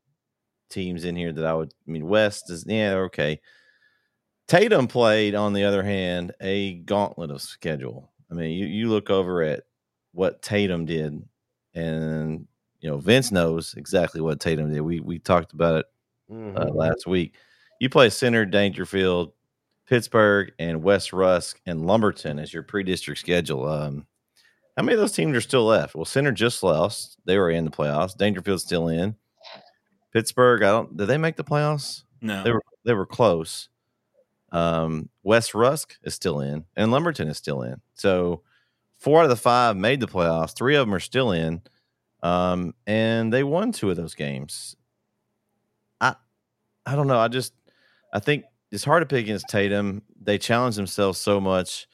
teams in here that I would I mean West is yeah, okay. Tatum played, on the other hand, a gauntlet of schedule. I mean, you, you look over at what Tatum did, and you know, Vince knows exactly what Tatum did. We we talked about it
Mhm.
uh, last week. You play Center, Daingerfield, Pittsburg, and West Rusk and Lumberton as your pre-district schedule. Um, how many of those teams are still left? Well, Center just lost; they were in the playoffs. Daingerfield's still in. Pittsburg, I don't. Did they make the playoffs?
no.
They were they were close. Um, West Rusk is still in, and Lumberton is still in. So four out of the five made the playoffs. Three of them are still in, um, and they won two of those games. I I don't know. I just I think it's hard to pick against Tatum. They challenge themselves so much.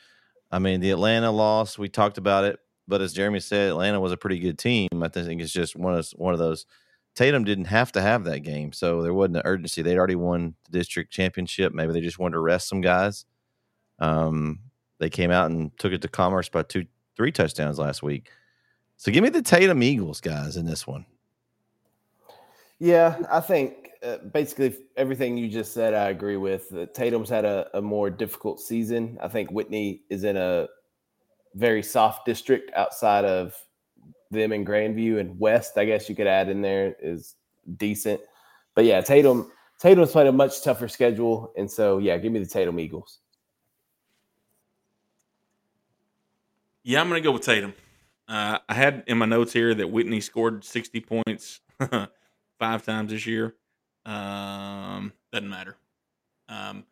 I mean, the Atlanta loss, we talked about it, but as Jeremy said, Atlanta was a pretty good team. I think it's just one of one of those. Tatum didn't have to have that game, so there wasn't an urgency. They'd already won the district championship. Maybe they just wanted to rest some guys. Um, they came out and took it to Commerce by two, three touchdowns last week. So give me the Tatum Eagles guys in this one.
Yeah, I think uh, basically everything you just said, I agree with. Uh, Tatum's had a, a more difficult season. I think Whitney is in a very soft district outside of them in Grandview and West. I guess you could add in there is decent, but yeah, Tatum Tatum's played a much tougher schedule, and so yeah, give me the Tatum Eagles.
Yeah, I'm to go with Tatum. Uh, I had in my notes here that Whitney scored 60 points *laughs* five times this year. Um, doesn't matter. Um,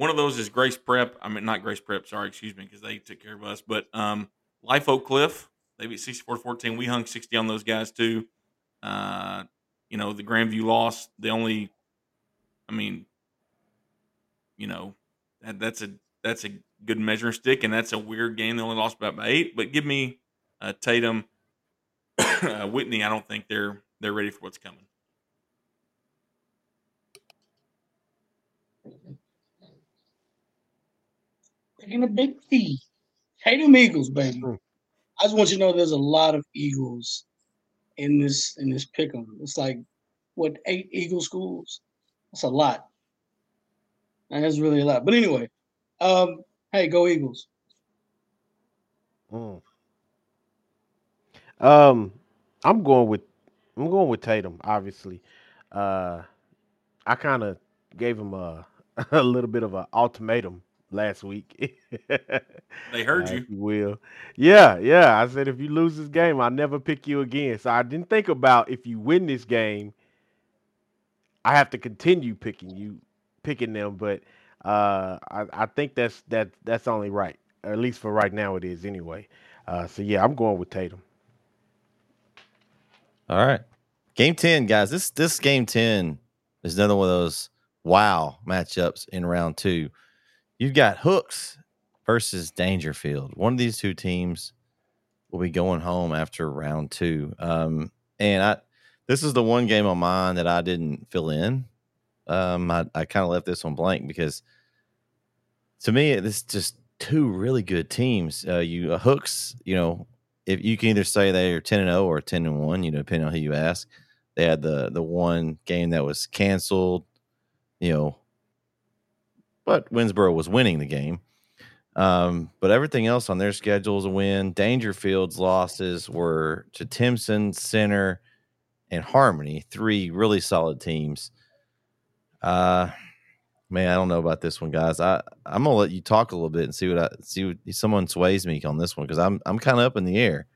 one of those is Grace Prep. I mean, not Grace Prep. Sorry, excuse me, because they took care of us. But um, Life Oak Cliff, they beat 64 14. We hung 60 on those guys too. Uh, you know, the Grandview loss, the only, I mean, you know, that, that's a that's a good measuring stick, and that's a weird game. They only lost about by eight. But give me uh, Tatum, *coughs* uh, Whitney. I don't think they're they're ready for what's coming.
Taking a big T. Tatum Eagles, baby.
Hmm.
I just want you to know there's a lot of Eagles in this in this pick 'em. It's like what eight Eagle schools? That's a lot. And that's really a lot. But anyway, um, hey, go Eagles.
Mm. Um, I'm going with I'm going with Tatum. Obviously, uh, I kind of gave him a *laughs* a little bit of an ultimatum last week. *laughs*
They heard you.
if you will. Yeah, yeah. I said if you lose this game, I'll never pick you again. So I didn't think about if you win this game, I have to continue picking you, picking them. But uh, I, I think that's that that's only right, or at least for right now it is anyway. Uh, so yeah, I'm going with Tatum.
All right. Game 10, guys. This this game 10 is another one of those wow matchups in round two. You've got Hooks versus Daingerfield. One of these two teams will be going home after round two. Um, and I this is the one game on mine that I didn't fill in. Um, I, I kind of left this one blank because to me, this is just two really good teams. Uh, you uh, Hooks, you know, if you can either say they are 10 and 0 or 10 and 1, you know, depending on who you ask. They had the the one game that was canceled, you know, but Winnsboro was winning the game. Um, but everything else on their schedule is a win. Daingerfield's losses were to Timpson, Center, and Harmony, three really solid teams. Uh man, I don't know about this one, guys. I I'm gonna let you talk a little bit and see what I see. What, someone sways me on this one because I'm I'm kind of up in the air.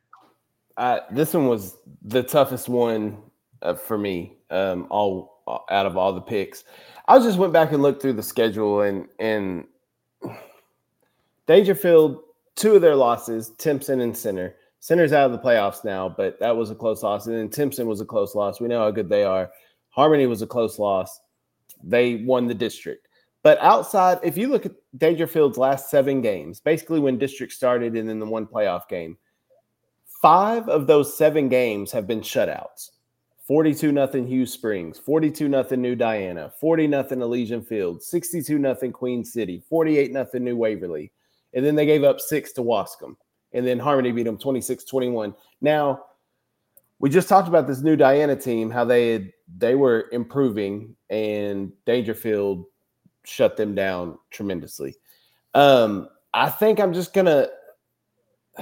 Uh, this one was the toughest one uh, for me. Um, all out of all the picks, I just went back and looked through the schedule and and Daingerfield, two of their losses, Timpson and Center. Center's out of the playoffs now, but that was a close loss. And then Timpson was a close loss. We know how good they are. Harmony was a close loss. They won the district. But outside, if you look at Daingerfield's last seven games, basically when district started and then the one playoff game, five of those seven games have been shutouts. 42 nothing Hughes Springs, 42 nothing New Diana, 40 nothing Elysian Fields, 62 nothing Queen City, 48 nothing New Waverly. And then they gave up six to Waskom. And then Harmony beat them 26 21. Now, we just talked about this new Diana team, how they had they were improving and Daingerfield shut them down tremendously. Um, I think I'm just gonna *sighs*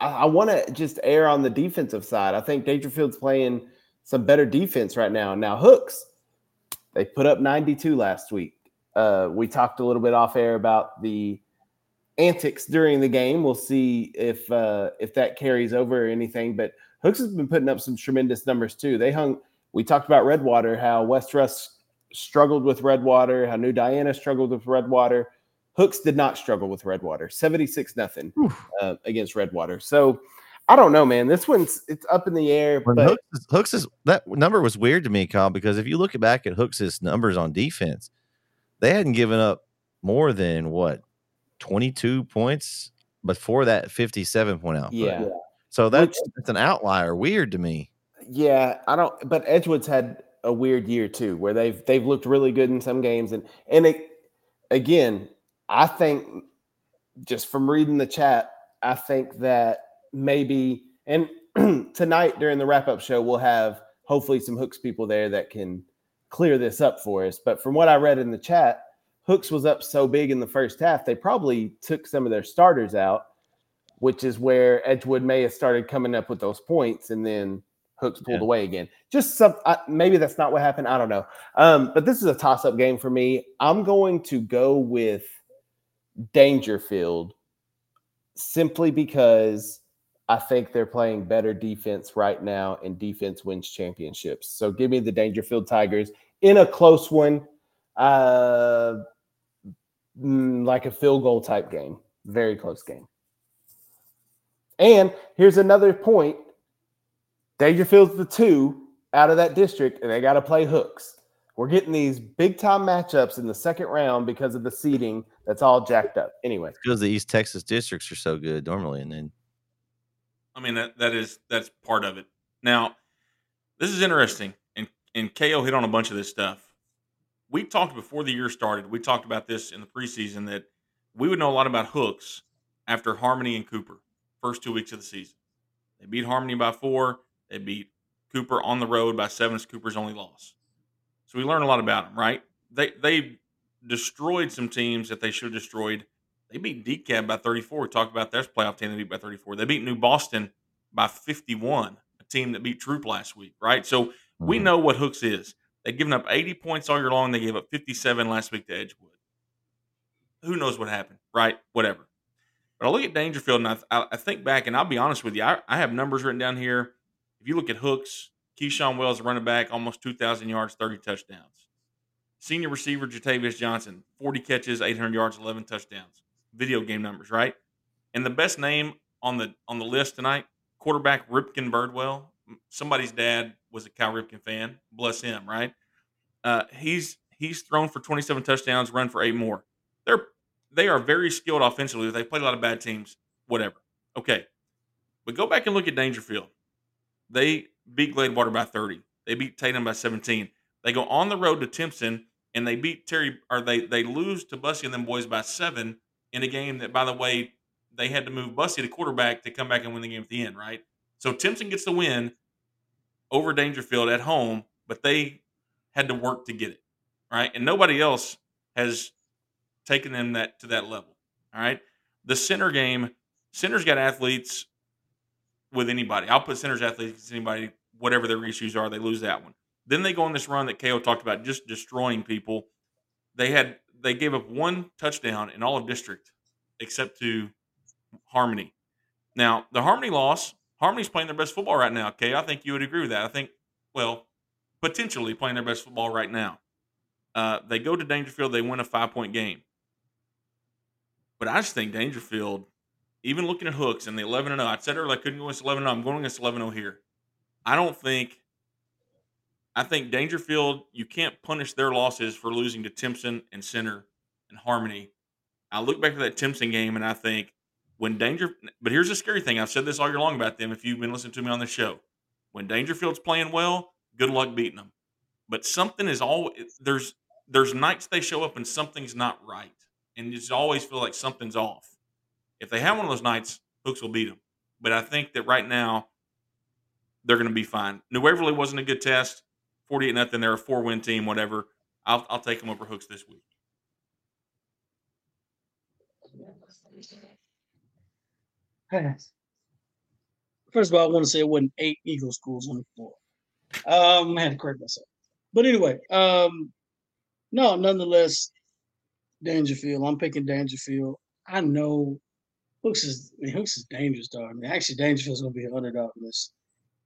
I, I want to just err on the defensive side. I think Daingerfield's playing some better defense right now. Now Hooks, they put up 92 last week. Uh, we talked a little bit off air about the antics during the game. We'll see if uh, if that carries over or anything. But Hooks has been putting up some tremendous numbers too. They hung. We talked about Redwater, how West Rusk struggled with Redwater, how New Diana struggled with Redwater. Hooks did not struggle with Redwater. 76 nothing uh, against Redwater. So I don't know, man. This one's it's up in the air.
When
but
Hooks, is, Hooks is that number was weird to me, Kyle, because if you look back at Hooks's numbers on defense, they hadn't given up more than what 22 points before that 57 point output.
yeah,
So that's, that's an outlier. Weird to me.
yeah, I don't. But Edgewood's had a weird year too, where they've they've looked really good in some games, and and it, again, I think just from reading the chat, I think that maybe and *clears throat* tonight during the wrap up show we'll have hopefully some hooks people there that can clear this up for us. But from what I read in the chat, Hooks was up so big in the first half, they probably took some of their starters out, which is where Edgewood may have started coming up with those points, and then Hooks pulled
Yeah.
away again. Just some, I, maybe that's not what happened. I don't know. Um, but this is a toss up game for me. I'm going to go with Daingerfield simply because I think they're playing better defense right now, and defense wins championships. So give me the Daingerfield Tigers in a close one, uh, mm, like a field goal type game, very close game. And here's another point: Daingerfield's the two out of that district, and they got to play hooks. We're getting these big time matchups in the second round because of the seeding that's all jacked up. Anyway,
Because the East Texas districts are so good normally. And then
I mean that that is that's part of it. Now, this is interesting, and and KO hit on a bunch of this stuff. We talked before the year started. We talked about this in the preseason that we would know a lot about hooks after Harmony and Cooper first two weeks of the season. They beat Harmony by four. They beat Cooper on the road by seven. Cooper's only loss. So we learned a lot about them, right? They they destroyed some teams that they should have destroyed. They beat DeKalb by 34. We talked about their playoff team they beat by 34. They beat New Boston by 51, a team that beat Troup last week, right? So we
Mhm.
know what Hooks is. They've given up 80 points all year long. They gave up 57 last week to Edgewood. Who knows what happened, right? Whatever. But I look at Daingerfield and I, I, I think back, and I'll be honest with you, I, I have numbers written down here. If you look at Hooks, Keyshawn Wells, running back, almost 2,000 yards, 30 touchdowns. Senior receiver Jatavius Johnson, 40 catches, 800 yards, 11 touchdowns. Video game numbers, right? And the best name on the on the list tonight, quarterback Ripken Birdwell. Somebody's dad was a Cal Ripken fan. Bless him, right? Uh, he's he's thrown for 27 touchdowns, run for eight more. They're they are very skilled offensively. They played a lot of bad teams, whatever. Okay, but go back and look at Daingerfield. They beat Gladewater by 30. They beat Tatum by 17. They go on the road to Timpson and they beat Terry, or they they lose to Bussey and them boys by seven in a game that, by the way, they had to move Bussey to quarterback to come back and win the game at the end, right? So Timpson gets the win over Daingerfield at home, but they had to work to get it, right? And nobody else has taken them that to that level. All right. The center game, center's got athletes with anybody. I'll put center's athletes anybody, whatever their issues are, they lose that one. Then they go on this run that KO talked about, just destroying people. They had they gave up one touchdown in all of district, except to Harmony. Now the Harmony loss, Harmony's playing their best football right now. Okay, I think you would agree with that. I think, well, potentially playing their best football right now. Uh, they go to Daingerfield, they win a five point game. But I just think Daingerfield, even looking at hooks and the 11 0, I said earlier I couldn't go against 11 0. I'm going against 11 0 here. I don't think, I think Daingerfield, you can't punish their losses for losing to Timpson and Center and Harmony. I look back to that Timpson game and I think when Danger, but here's the scary thing. I've said this all year long about them if you've been listening to me on the show. When Daingerfield's playing well, good luck beating them. But something is all there's there's nights they show up and something's not right and you just always feel like something's off. If they have one of those nights, Hooks will beat them. But I think that right now they're going to be fine. New Waverly wasn't a good test. 48 nothing. They're a four win team, whatever. I'll, I'll take them over Hooks this week.
First of all, I want to say it wasn't eight Eagle schools on the floor. Um, I had to correct myself. But anyway, um, no, nonetheless, Daingerfield. I'm picking Daingerfield. I know Hooks is I mean, Hooks is dangerous, dog. I mean, actually, Daingerfield's gonna be an underdog in this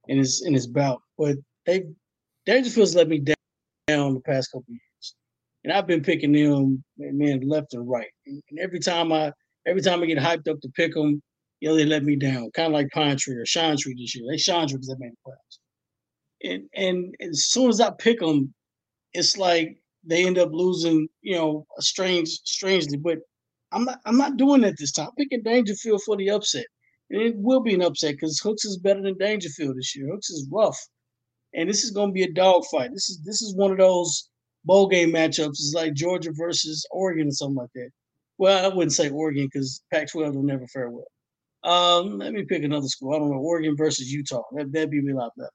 in his in his bout. But they Daingerfield's let me down, the past couple years, and I've been picking them man left and right. And, and, every time I every time I get hyped up to pick them, you know they let me down. Kind of like Pine Tree or Shine Tree this year. They Shine Tree because they made the playoffs. And and as soon as I pick them, it's like they end up losing, you know, strange, strangely. But I'm not, I'm not doing that this time. I'm picking Daingerfield for the upset, and it will be an upset because Hooks is better than Daingerfield this year. Hooks is rough, and this is going to be a dogfight. This is this is one of those bowl game matchups. It's like Georgia versus Oregon or something like that. Well, I wouldn't say Oregon because Pac-12 will never fare well. Um, let me pick another school. I don't know, Oregon versus Utah. That that'd be a lot better.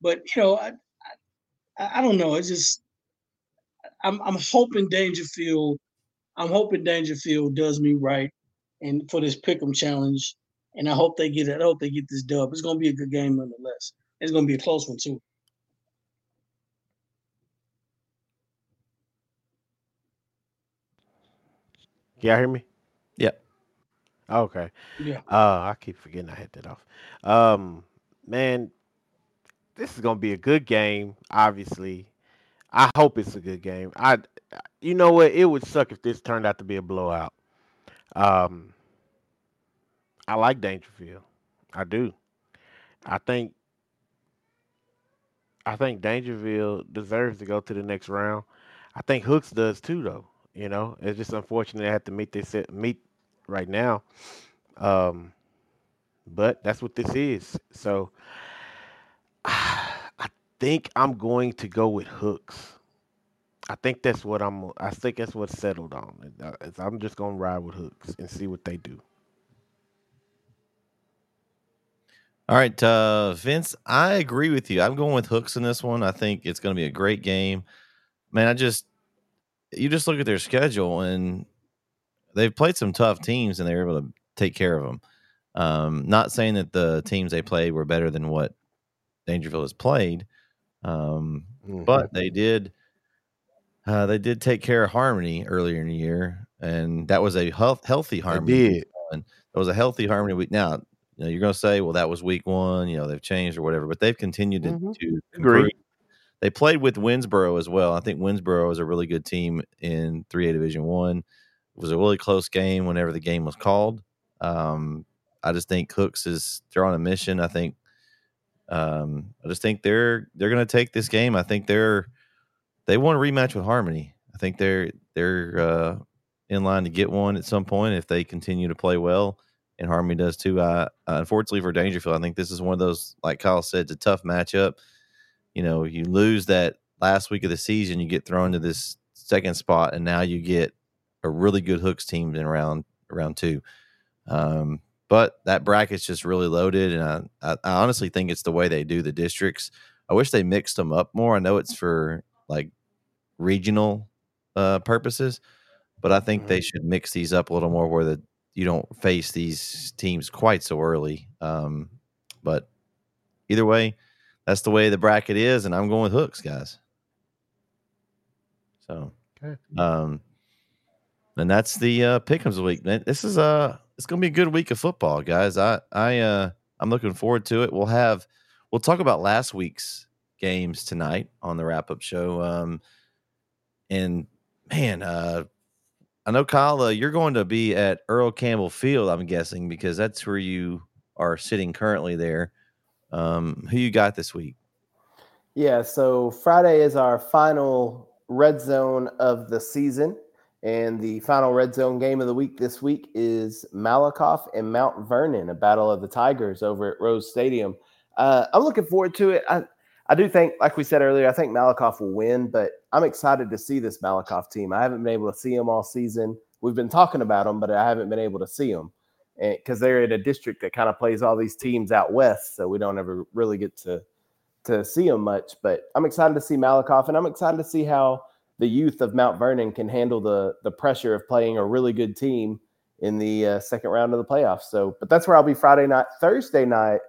But you know, I, I I don't know. It's just I'm I'm hoping Daingerfield, I'm hoping Daingerfield does me right, and for this pick'em challenge, and I hope they get it. I hope they get this dub. It's gonna be a good game nonetheless. It's gonna be a close one too.
Can y'all hear me?
Yep.
Okay.
Yeah.
Uh, I keep forgetting I had that off. Um, man, this is gonna be a good game. Obviously, I hope it's a good game. I, you know what? It would suck if this turned out to be a blowout. Um, I like Daingerfield. I do. I think. I think Dangerville deserves to go to the next round. I think Hooks does too, though. You know, it's just unfortunate they have to meet this meet right now. Um, but that's what this is. So *sighs* I think I'm going to go with hooks. I think that's what I'm. I think that's what's settled on. Uh, I'm just gonna ride with hooks and see what they do.
All right, uh, Vince. I agree with you. I'm going with hooks in this one. I think it's going to be a great game. Man, I just you just look at their schedule and they've played some tough teams and they were able to take care of them. Um, not saying that the teams they played were better than what Daingerfield has played, um, mm-hmm. But they did uh, they did take care of Harmony earlier in the year, and that was a health, healthy Harmony. It was a healthy Harmony week. Now, you know, you're going to say, well, that was week one. You know, they've changed or whatever, but they've continued to, mm-hmm. to
agree.
They played with Winnsboro as well. I think Winnsboro is a really good team in 3A Division One. It was a really close game whenever the game was called. Um, I just think Hooks is they're on a mission. I think um, I just think they're they're going to take this game. I think they're they want a rematch with Harmony. I think they're they're uh, in line to get one at some point if they continue to play well, and Harmony does too. Uh, unfortunately for Daingerfield, I think this is one of those like Kyle said, it's a tough matchup. You know, you lose that last week of the season, you get thrown to this second spot, and now you get a really good hooks team in round round two. Um, but that bracket's just really loaded, and I, I, I honestly think it's the way they do the districts. I wish they mixed them up more. I know it's for like regional uh, purposes, but I think they should mix these up a little more where the you don't face these teams quite so early. Um, but either way, that's the way the bracket is, and I'm going with hooks, guys. So,
Okay.
um, and that's the uh, pick'ems week. Man, this is uh it's gonna be a good week of football, guys. I I uh I'm looking forward to it. We'll have we'll talk about last week's games tonight on the wrap up show. Um, and man, uh, I know Kyle, uh, you're going to be at Earl Campbell Field. I'm guessing because that's where you are sitting currently there. Um, who you got this week?
Yeah, so Friday is our final red zone of the season. And the final red zone game of the week this week is Malakoff and Mount Vernon, a battle of the Tigers over at Rose Stadium. Uh, I'm looking forward to it. I, I do think, like we said earlier, I think Malakoff will win, but I'm excited to see this Malakoff team. I haven't been able to see them all season. We've been talking about them, but I haven't been able to see them because they're in a district that kind of plays all these teams out west, so we don't ever really get to to see them much. But I'm excited to see Malakoff, and I'm excited to see how the youth of Mount Vernon can handle the the pressure of playing a really good team in the uh, second round of the playoffs. So, but that's where I'll be Friday night. Thursday night,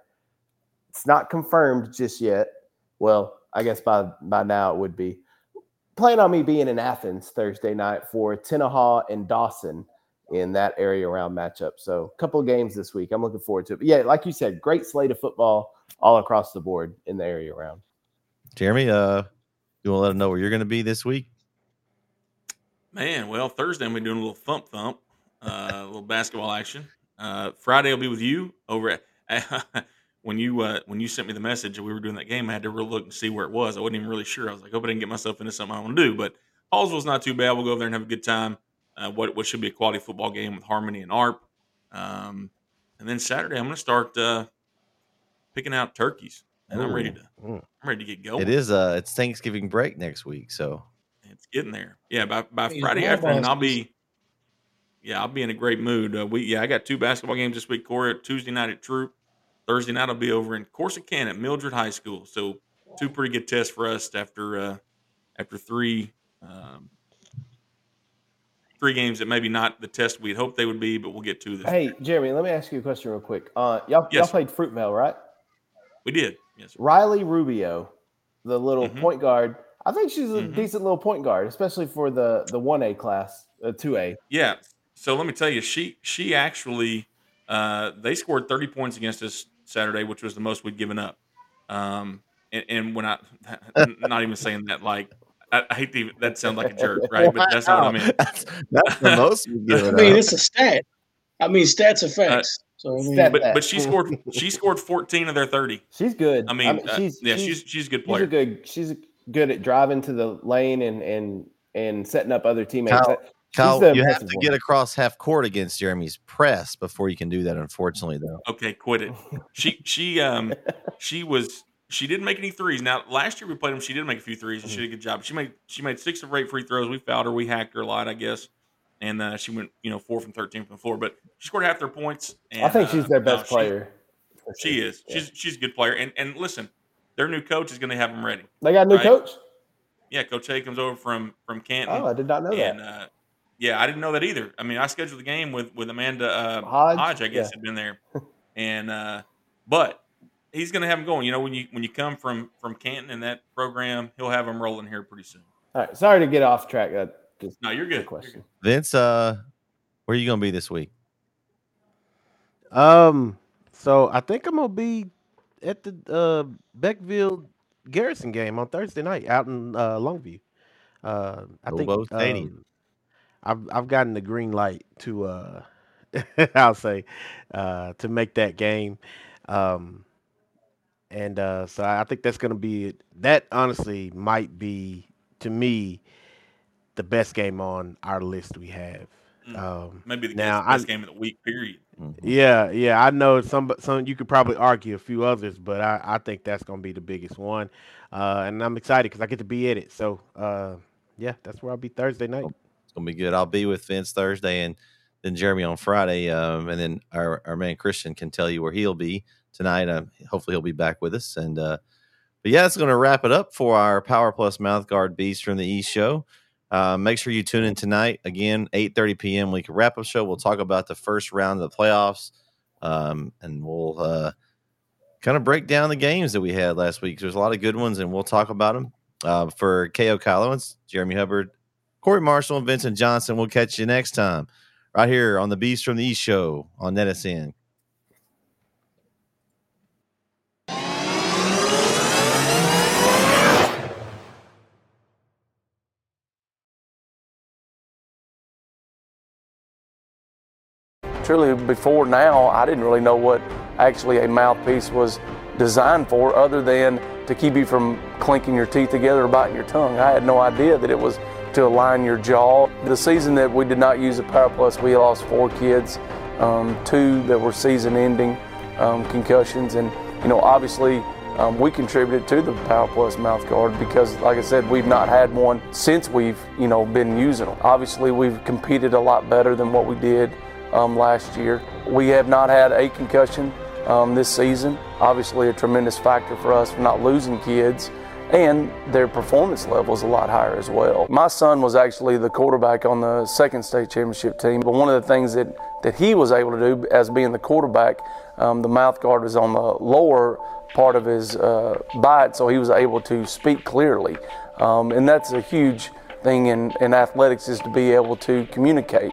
it's not confirmed just yet. Well, I guess by by now it would be. Plan on me being in Athens Thursday night for Tenaha and Dawson in that area around matchup. So, a couple of games this week. I'm looking forward to it. But yeah, like you said, great slate of football all across the board in the area around.
Jeremy, uh, you want to let them know where you're going to be this week?
Man, well, Thursday I'm gonna be doing a little thump thump, uh, a little basketball action. Uh, Friday I'll be with you over at. *laughs* when you uh, when you sent me the message and we were doing that game, I had to really look and see where it was. I wasn't even really sure. I was like, hope I didn't get myself into something I want to do. But Hallsville's not too bad. We'll go over there and have a good time. Uh, what what should be a quality football game with Harmony and Arp. Um, and then Saturday I'm going to start uh, picking out turkeys, and I'm ready to
Mm.
I'm ready to get going.
It is uh it's Thanksgiving break next week, so
It's getting there. Yeah, by by
Hey,
Friday afternoon, I'll be. Yeah, I'll be in a great mood. Uh, we yeah, I got two basketball games this week. Corey, Tuesday night at Troup. Thursday night I'll be over in Corsicana at Mildred High School. So two pretty good tests for us after uh, after three um, three games that maybe not the test we'd hoped they would be, but we'll get to this.
Hey, Jeremy, let me ask you a question real quick. Uh, y'all, y'all played Fruitvale, right?
We did. Yes. sir.
Riley Rubio, the little
Mhm.
point guard. I think she's a
Mhm.
decent little point guard, especially for the the one A class, uh, two A.
Yeah. So let me tell you, she she actually uh, they scored 30 points against us Saturday, which was the most we'd given up. Um, and, and when I *laughs* not even saying that like I, I hate to even, that sounds like a jerk, right? But that's not what I mean. *laughs*
that's, that's the most we give
I mean, it's a stat. I mean, stats are facts. so I mean,
But but she scored she scored 14 of their 30.
She's good.
I mean, uh,
she's
yeah, she's she's a good
she's
player.
a good she's good at driving to the lane and and and setting up other teammates.
Kyle,
That- she's
Kyle,
the
you have to
one.
get across half court against Jeremy's press before you can do that. Unfortunately, though,
Okay, quit it. She she um *laughs* she was she didn't make any threes. Now last year we played them. She did make a few threes and she did a good job. She made she made six of eight free throws. We fouled her. We hacked her a lot, I guess. And uh, she went you know four from thirteen from the floor, but she scored half their points. And,
I think she's
uh,
their
no,
best
she-
player. for
She is.
Yeah.
She's she's a good player. And and listen, their new coach is going to have them ready.
They got a new
right.
coach.
Yeah, Coach A comes over from from Canton.
Oh, I did not know
and
that.
uh, yeah, I didn't know that either. I mean, I scheduled the game with with Amanda uh,
Hodge?
Hodge, I guess,
Yeah.
had been there, *laughs* and uh, but he's going to have them going. You know, when you when you come from from Canton and that program, he'll have them rolling here pretty soon.
All right, sorry to get off track. That just
No, you're good.
question.
Vince, uh, where are you gonna be this week?
Um, so I think I'm gonna be at the uh Beckville Garrison game on Thursday night out in uh Longview. Uh, I think
Stadium.
um, I've I've gotten the green light to uh *laughs* I'll say uh to make that game. Um and uh so I think that's gonna be it. that honestly might be to me the best game on our list we have.
Mm.
Um
Maybe the
Now,
best, best
I-
game of the week. Period.
Mhm.
yeah, yeah, I know some some you could probably argue a few others, but I, I think that's gonna be the biggest one, uh, and I'm excited because I get to be at it. So uh, yeah, that's where I'll be Thursday night.
It's gonna be good. I'll be with Vince Thursday, and then Jeremy on Friday, um, and then our our man Christian can tell you where he'll be tonight. Uh, hopefully, he'll be back with us. And uh, but yeah, it's going to wrap it up for our Power Plus Mouth Guard Beast from the East show. Uh, make sure you tune in tonight again, eight thirty p.m. We can wrap up show. We'll talk about the first round of the playoffs, um, and we'll uh, kind of break down the games that we had last week. There's a lot of good ones, and we'll talk about them. Uh, for KO Collins, Jeremy Hubbard, Corey Marshall, and Vincent Johnson. We'll catch you next time right here on the Beast from the East show on NETSN.
truly before now, I didn't really know what actually a mouthpiece was designed for other than to keep you from clinking your teeth together or biting your tongue. I had no idea that it was to align your jaw. The season that we did not use a Power Plus, we lost four kids, um, two that were season ending um, concussions. And, you know, obviously um, we contributed to the Power Plus mouth guard because, like I said, we've not had one since we've, you know, been using them. Obviously, we've competed a lot better than what we did um, last year. We have not had a concussion um, this season. Obviously, a tremendous factor for us for not losing kids, and their performance level is a lot higher as well. My son was actually the quarterback on the second state championship team, but one of the things that, that he was able to do as being the quarterback, um, the mouth guard was on the lower part of his uh, bite, so he was able to speak clearly. Um, and that's a huge thing in, in athletics is to be able to communicate.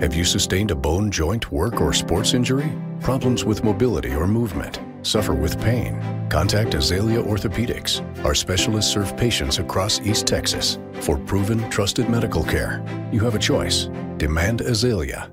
Have you sustained a bone, joint, work, or sports injury? Problems with mobility or movement? Suffer with pain? Contact Azalea Orthopedics. Our specialists serve patients across East Texas. For proven, trusted medical care, you have a choice. Demand Azalea.